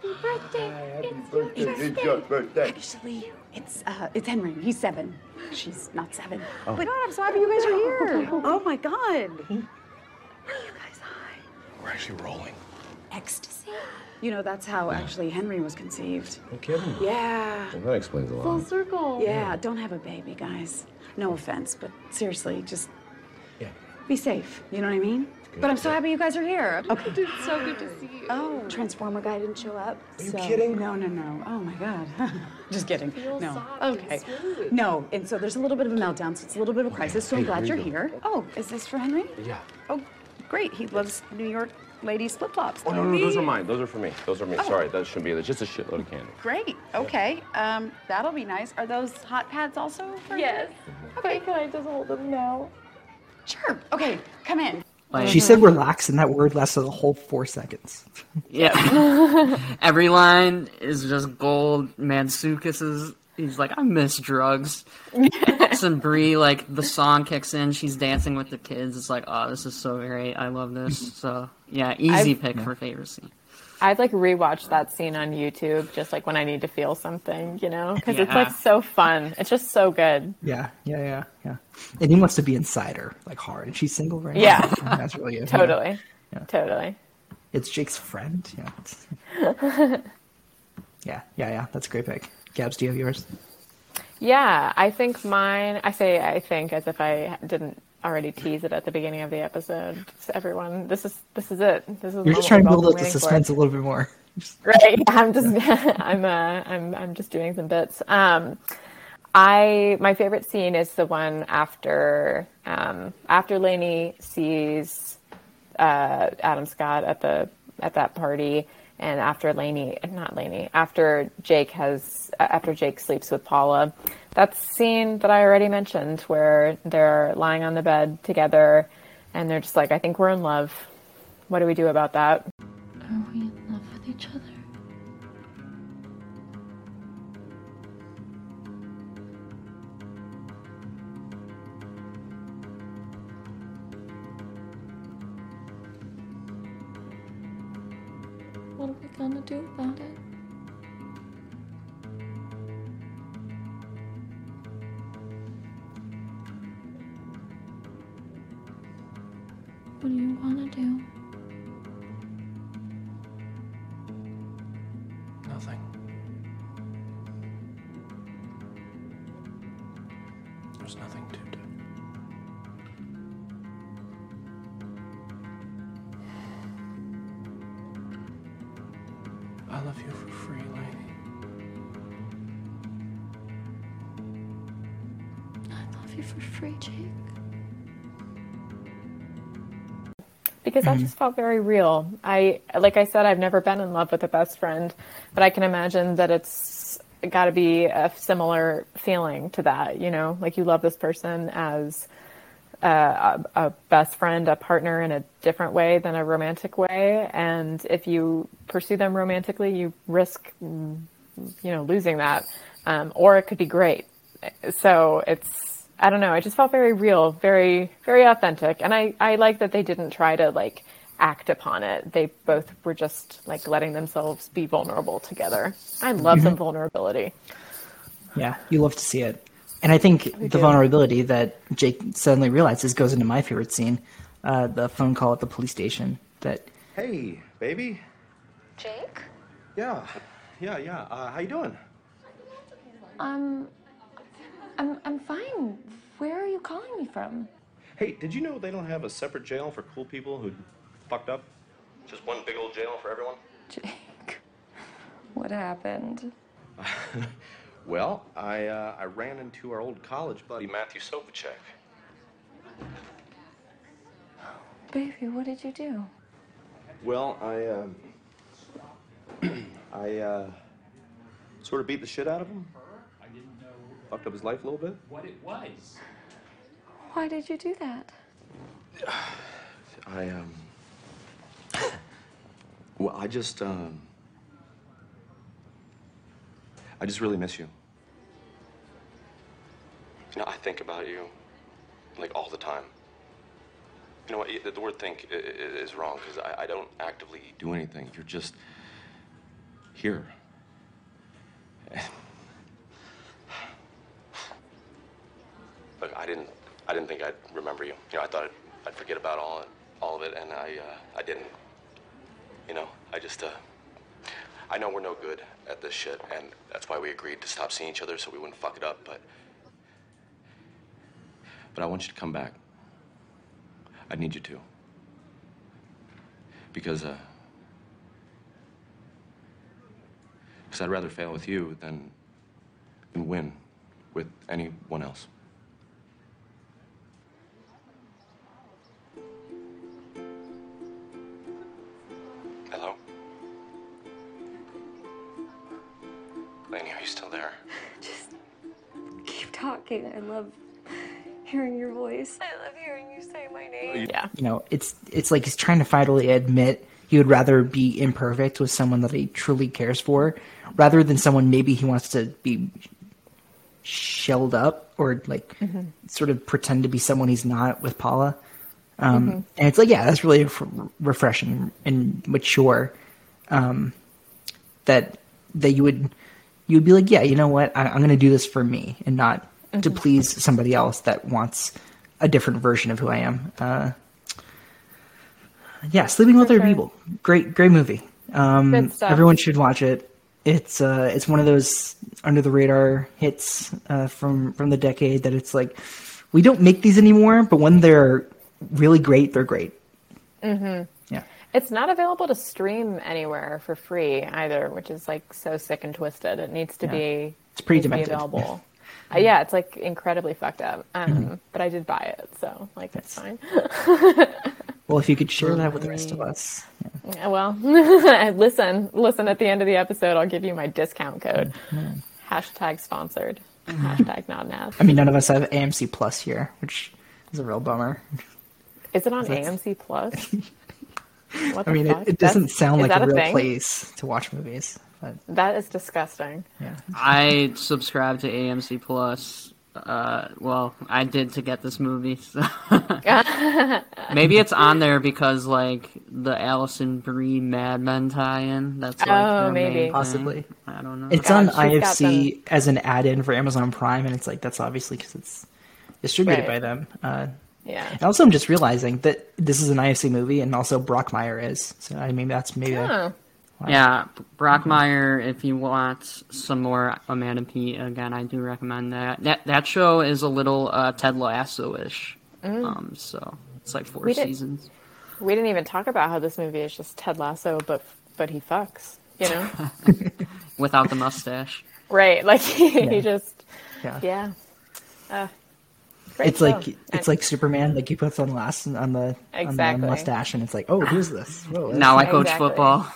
Hello, happy birthday. Hi, happy It's birthday. Tristan. It's your birthday. Actually, it's uh, it's Henry. He's seven. She's not seven. Oh. But God, I'm so happy you guys are here. Oh my God. Are you guys high? We're actually rolling. Ecstasy. You know that's how actually Henry was conceived. No kidding. Yeah. Well, that explains a lot. Full lot. circle. Yeah. Don't have a baby, guys. No offense, but seriously, just Yeah. be safe. You know what I mean? But I'm so happy you guys are here. Okay. It's so good to see you. Oh, Transformer guy didn't show up. Are you so- kidding? No, no, no. Oh my God. Just kidding. Feel no. soft okay. smooth. No, and so there's a little bit of a meltdown. So it's a little bit of a crisis. So I'm glad here you're you here. Oh, is this for Henry? Yeah. Oh, great. He loves New York ladies flip flops. Oh, no, no, those are mine. Those are for me. Those are me. Oh. Sorry, that shouldn't be. There's just a shitload of candy. Great. Okay. Um, that'll be nice. Are those hot pads also for you? Yes. Okay, can I just hold them now? Sure. Okay. Come in. Like, she said relax and that word lasted a whole four seconds yeah. Every line is just gold. Mansukis is. He's like, I miss drugs. and Brie, like the song kicks in, she's dancing with the kids. It's like, oh, this is so great. I love this. So yeah, easy I've- pick for favorite scene. I've like rewatched that scene on YouTube just like when I need to feel something, you know, because it's like so fun. It's just so good. Yeah, yeah, yeah, yeah. And he wants to be inside her, like hard. And she's single right Yeah. now. That's really good. Totally. Yeah. Totally. It's Jake's friend. Yeah. yeah, yeah, yeah. That's a great pick. Gabs, do you have yours? Yeah, I think mine. I say I think as if I didn't already tease it at the beginning of the episode. So everyone, this is this is it. This is You're just trying to build up the suspense a little bit more. right? I'm just I'm uh I'm I'm just doing some bits. Um, I my favorite scene is the one after um after Lainey sees uh Adam Scott at the at that party. And after Lainey, not Lainey, after Jake has, uh, after Jake sleeps with Paula, that scene that I already mentioned where they're lying on the bed together and they're just like, I think we're in love. What do we do about that? What do you wanna do? Because that just felt very real. I like I said, I've never been in love with a best friend, but I can imagine that it's got to be a similar feeling to that. You know, like you love this person as a, a best friend, a partner in a different way than a romantic way. And if you pursue them romantically, you risk, you know, losing that. Um, or it could be great. So it's, I don't know. It just felt very real, very, very authentic. And I, I like that they didn't try to like act upon it. They both were just like letting themselves be vulnerable together. I love some vulnerability. Yeah, you love to see it. And I think the do. vulnerability that Jake suddenly realizes goes into my favorite scene, uh, the phone call at the police station. That Hey, baby. Jake? Yeah, yeah, yeah. Uh, how you doing? Um, I'm, I'm fine. Where are you calling me from? Hey, did you know they don't have a separate jail for cool people who fucked up? Just one big old jail for everyone? Jake. What happened? Well, I uh, I ran into our old college buddy Matthew Sopacek. Baby, what did you do? Well, I um, I uh, sort of beat the shit out of him. Fucked up his life a little bit. What it was. Why did you do that? I um. Well, I just um. I just really miss you. You know, I think about you, like all the time. You know what? The the word "think" i- i- is wrong because I, I don't actively do anything. You're just here. Look, I didn't. I didn't think I'd remember you. You know, I thought I'd, I'd forget about all all of it, and I uh, I didn't. You know, I just uh. I know we're no good at this shit, and that's why we agreed to stop seeing each other so we wouldn't fuck it up. But but I want you to come back. I need you to. Because uh. Because I'd rather fail with you than than win with anyone else. Talking. I love hearing your voice. I love hearing you say my name. Yeah. you know, it's it's like he's trying to finally admit he would rather be imperfect with someone that he truly cares for, rather than someone maybe he wants to be shelled up or like sort of pretend to be someone he's not with Paula. Um, And it's like, yeah, that's really f- refreshing and mature. Um, that that you would you would be like, yeah, you know what, I, I'm going to do this for me and not to please somebody else that wants a different version of who I am. Uh, yeah, Sleeping with Other sure. People, great, great movie. Um, everyone should watch it. It's uh, it's one of those under the radar hits uh, from from the decade that it's like we don't make these anymore, but when they're really great, they're great. Mm-hmm. Yeah, It's not available to stream anywhere for free either, which is like so sick and twisted. It needs to Yeah. be It's pretty be demented. available. uh, yeah, it's like incredibly fucked up. Um, Mm-hmm. But I did buy it, so like it's fine. well, if you could share that with the rest of us, yeah. Yeah, well, listen, listen. At the end of the episode, I'll give you my discount code. Hashtag sponsored. Hashtag not an ad. I mean, none of us have AMC Plus here, which is a real bummer. Is it on That's- AMC Plus? What I mean, it, it doesn't That's- sound is like that a real thing? place to watch movies, but That is disgusting. yeah. I subscribe to AMC Plus. Uh, well, I did to get this movie. So. Maybe it's on there because like the Alison Brie Mad Men tie-in. That's like Oh, their main maybe. Possibly. I don't know. It's God, on she's IFC as an add-in for Amazon Prime, and it's like that's obviously because it's distributed Right. by them. Uh, Yeah. and also, I'm just realizing that this is an IFC movie, and also Brockmire is. So I mean, that's maybe. a- Oh, Yeah, Brockmire. If you want some more Amanda Peet, again, I do recommend that. That that show is a little uh, Ted Lasso-ish. Um, so it's like four We did- seasons. we didn't even talk about how this movie is just Ted Lasso, but but he fucks. You know, without the mustache. right? Like he, Yeah. just yeah. yeah. Uh, great It's show. like oh, And- it's like Superman. Like he puts on last on the on the mustache, and it's like, oh, who's this? Whoa, Now I coach Exactly. football.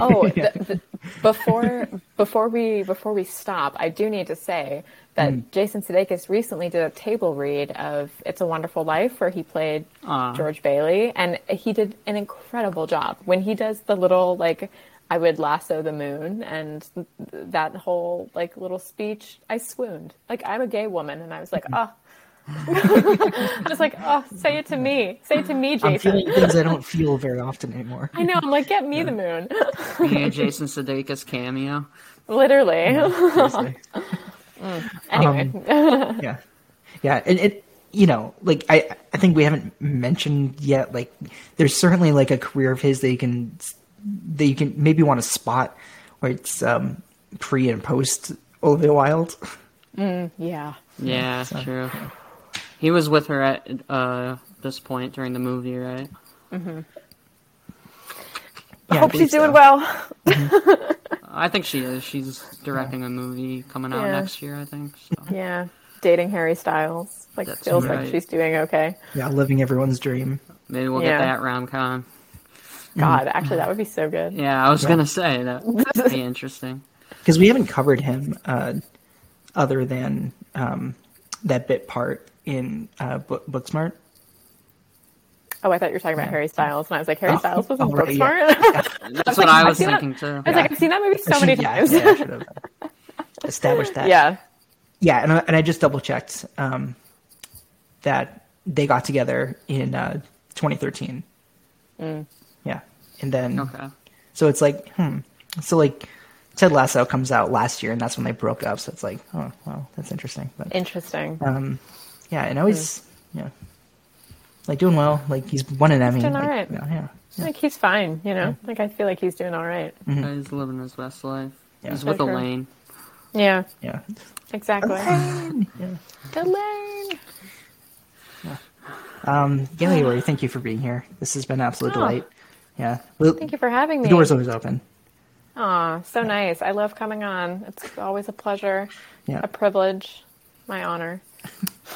oh, the, the, before before we before we stop, I do need to say that mm. Jason Sudeikis recently did a table read of "It's a Wonderful Life," where he played Aw. George Bailey, and he did an incredible job when he does the little like. I would lasso the moon and that whole like little speech. I swooned. Like I'm a gay woman, and I was like, oh, just like, oh, say it to me. Say it to me, Jason. I'm Jason. feeling things I don't feel very often anymore. I know. I'm like, get me the moon. Yeah, Jason Sudeikis cameo. Literally. Seriously. anyway. yeah yeah and it you know like i i think we haven't mentioned yet like there's certainly like a career of his that you can that you can maybe want to spot where it's um pre and post olivia wilde yeah. Yeah, true. He was with her at uh, this point during the movie, right? Mhm. I hope believe she's doing so. well. I think she is. She's directing a movie coming out Yeah. next year, I think. So. Yeah. Dating Harry Styles. Like That's feels right. like she's doing okay. yeah living everyone's dream Maybe we'll Yeah. get that rom com. God, actually that would be so good. Yeah, I was gonna say that would be interesting. because we haven't covered him uh other than um that bit part in uh Book, booksmart Oh, I thought you were talking about Harry Styles, and I was like, Harry Oh, Styles was in oh, right, Booksmart. That's what I was seen that- thinking too. I was like, I've seen that movie so many yeah, times. yeah, I should have established that yeah. Yeah, and I, and I just double checked um, that they got together in uh, 2013. Yeah, and then Okay. so it's like, hmm. So like, Ted Lasso comes out last year, and that's when they broke up. So it's like, oh, well, that's interesting. But Interesting. um, yeah, and always, yeah, like doing well. Like he's won an Emmy. doing like, all right. Yeah, yeah. Like he's fine, you know. Like I feel like he's doing all right. He's living his best life. Yeah. He's So with true. Elaine. Yeah, yeah. exactly. yeah. Elaine. Um, Gaily Lori, thank you for being here. This has been an absolute Oh. delight. Yeah, well, Thank you for having the me. door's always open. Aw, so nice. I love coming on. It's always a pleasure, Yeah. a privilege, my honor.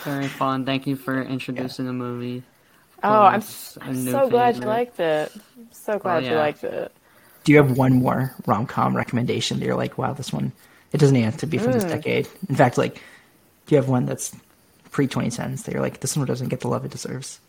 Very fun. Thank you for introducing the movie. Oh, I'm I'm a new so glad you liked it. I'm so glad you yeah. liked it. Do you have one more rom com recommendation that you're like, wow, this one? It doesn't have to be from this Mm. decade. In fact, like, do you have one that's pre 2010s that you're like, this one doesn't get the love it deserves?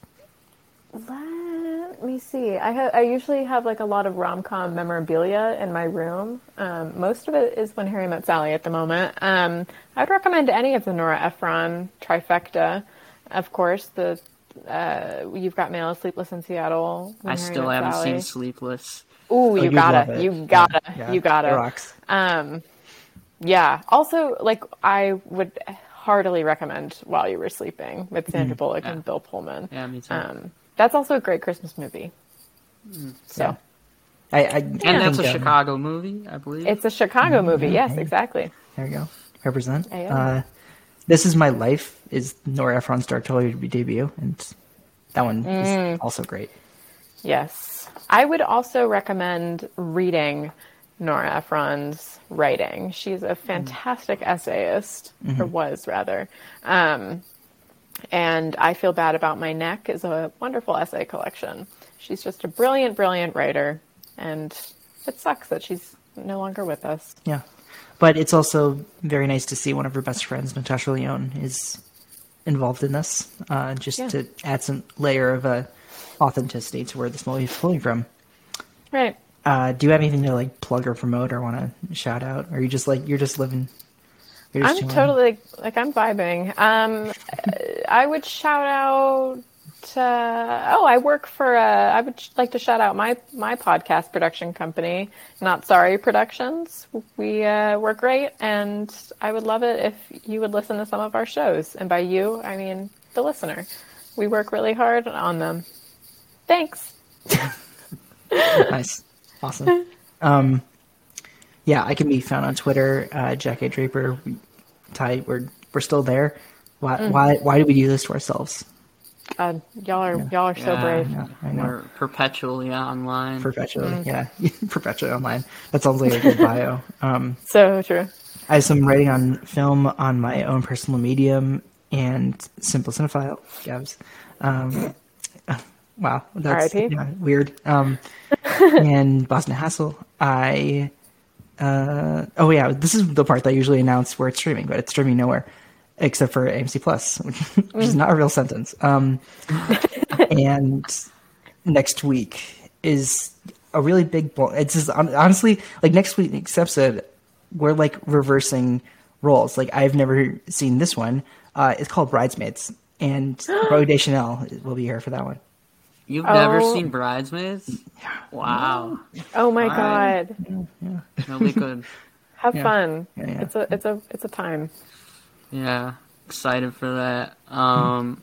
Let me see. I ha- I usually have like a lot of rom com memorabilia in my room. Um, most of it is When Harry Met Sally at the moment. Um, I'd recommend any of the Nora Ephron trifecta. Of course, the uh, You've Got Mail, Sleepless in Seattle. When I Harry still Met haven't Sally. seen Sleepless. Ooh, you you'd gotta, love it. you gotta, Yeah, you gotta. rocks. Um, yeah. Also, like I would heartily recommend While You Were Sleeping with Sandra Bullock and Bill Pullman. Yeah, me too. Um, that's also a great Christmas movie. So Yeah. I, I and that's a think, um, Chicago movie, I believe. it's a Chicago movie. Yes, exactly. There you go. Represent. Uh, this is My Life is Nora Ephron's directorial debut, and that one Mm. is also great. Yes. I would also recommend reading Nora Ephron's writing. She's a fantastic essayist, or was rather. Um, and I Feel Bad About My Neck is a wonderful essay collection. She's just a brilliant, brilliant writer, and it sucks that she's no longer with us. Yeah. But it's also very nice to see one of her best friends, Natasha Lyonne, is involved in this, uh, just Yeah. to add some layer of uh, authenticity to where this movie is pulling from. Right. Uh, do you have anything to like plug or promote or want to shout out? Or are you just like you're just living? You're just I'm chilling? totally like I'm vibing. Um, I would shout out. Uh, oh, I work for. I would like to shout out my my podcast production company, Not Sorry Productions. We uh, we're great, and I would love it if you would listen to some of our shows. And by you, I mean the listener. We work really hard on them. Thanks. nice, awesome. Um, yeah, I can be found on Twitter, uh, Jack A Draper. Ty, we're we're still there. Why Mm. why why do we do this to ourselves? Uh, y'all are y'all are so Yeah. brave. Yeah, I know. We're perpetually online. Perpetually, Mm. yeah, perpetually online. That sounds like a good bio. Um, So true. I have some writing on film on my own personal medium and Simple Cinephile, Gabs. Um, wow, that's R.I.P.. yeah, weird. Um, and Boston Hassle. I uh, oh yeah, this is the part that I usually announce where it's streaming, but it's streaming nowhere except for AMC Plus, which, which is not a real sentence. Um, and next week is a really big. Blo- it's just, honestly like next week week's episode, we're like reversing roles. Like I've never seen this one. Uh, it's called Bridesmaids, and Roy Deschanel will be here for that one. You've never Oh. seen Bridesmaids? Wow. Oh my All right. god. That'll be good. Have Yeah. fun. Yeah, yeah. It's a it's a it's a time. Yeah, excited for that. Um,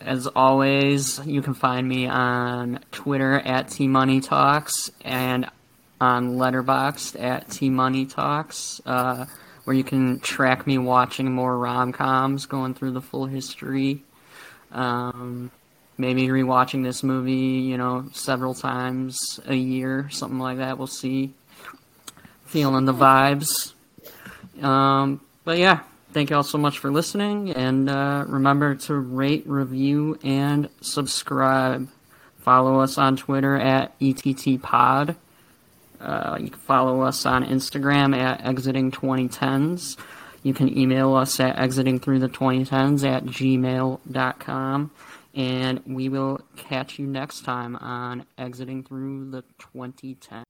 as always, you can find me on Twitter at T Money Talks and on Letterboxd at T Money Talks, uh, where you can track me watching more rom coms, going through the full history. Um, maybe rewatching this movie, you know, several times a year, something like that. We'll see. Feeling the vibes. Um, but yeah, thank you all so much for listening, and uh, remember to rate, review, and subscribe. Follow us on Twitter at ETTPod. Uh, you can follow us on Instagram at Exiting2010s. You can email us at exitingthroughthe2010s at gmail.com. And we will catch you next time on Exiting Through the 2010.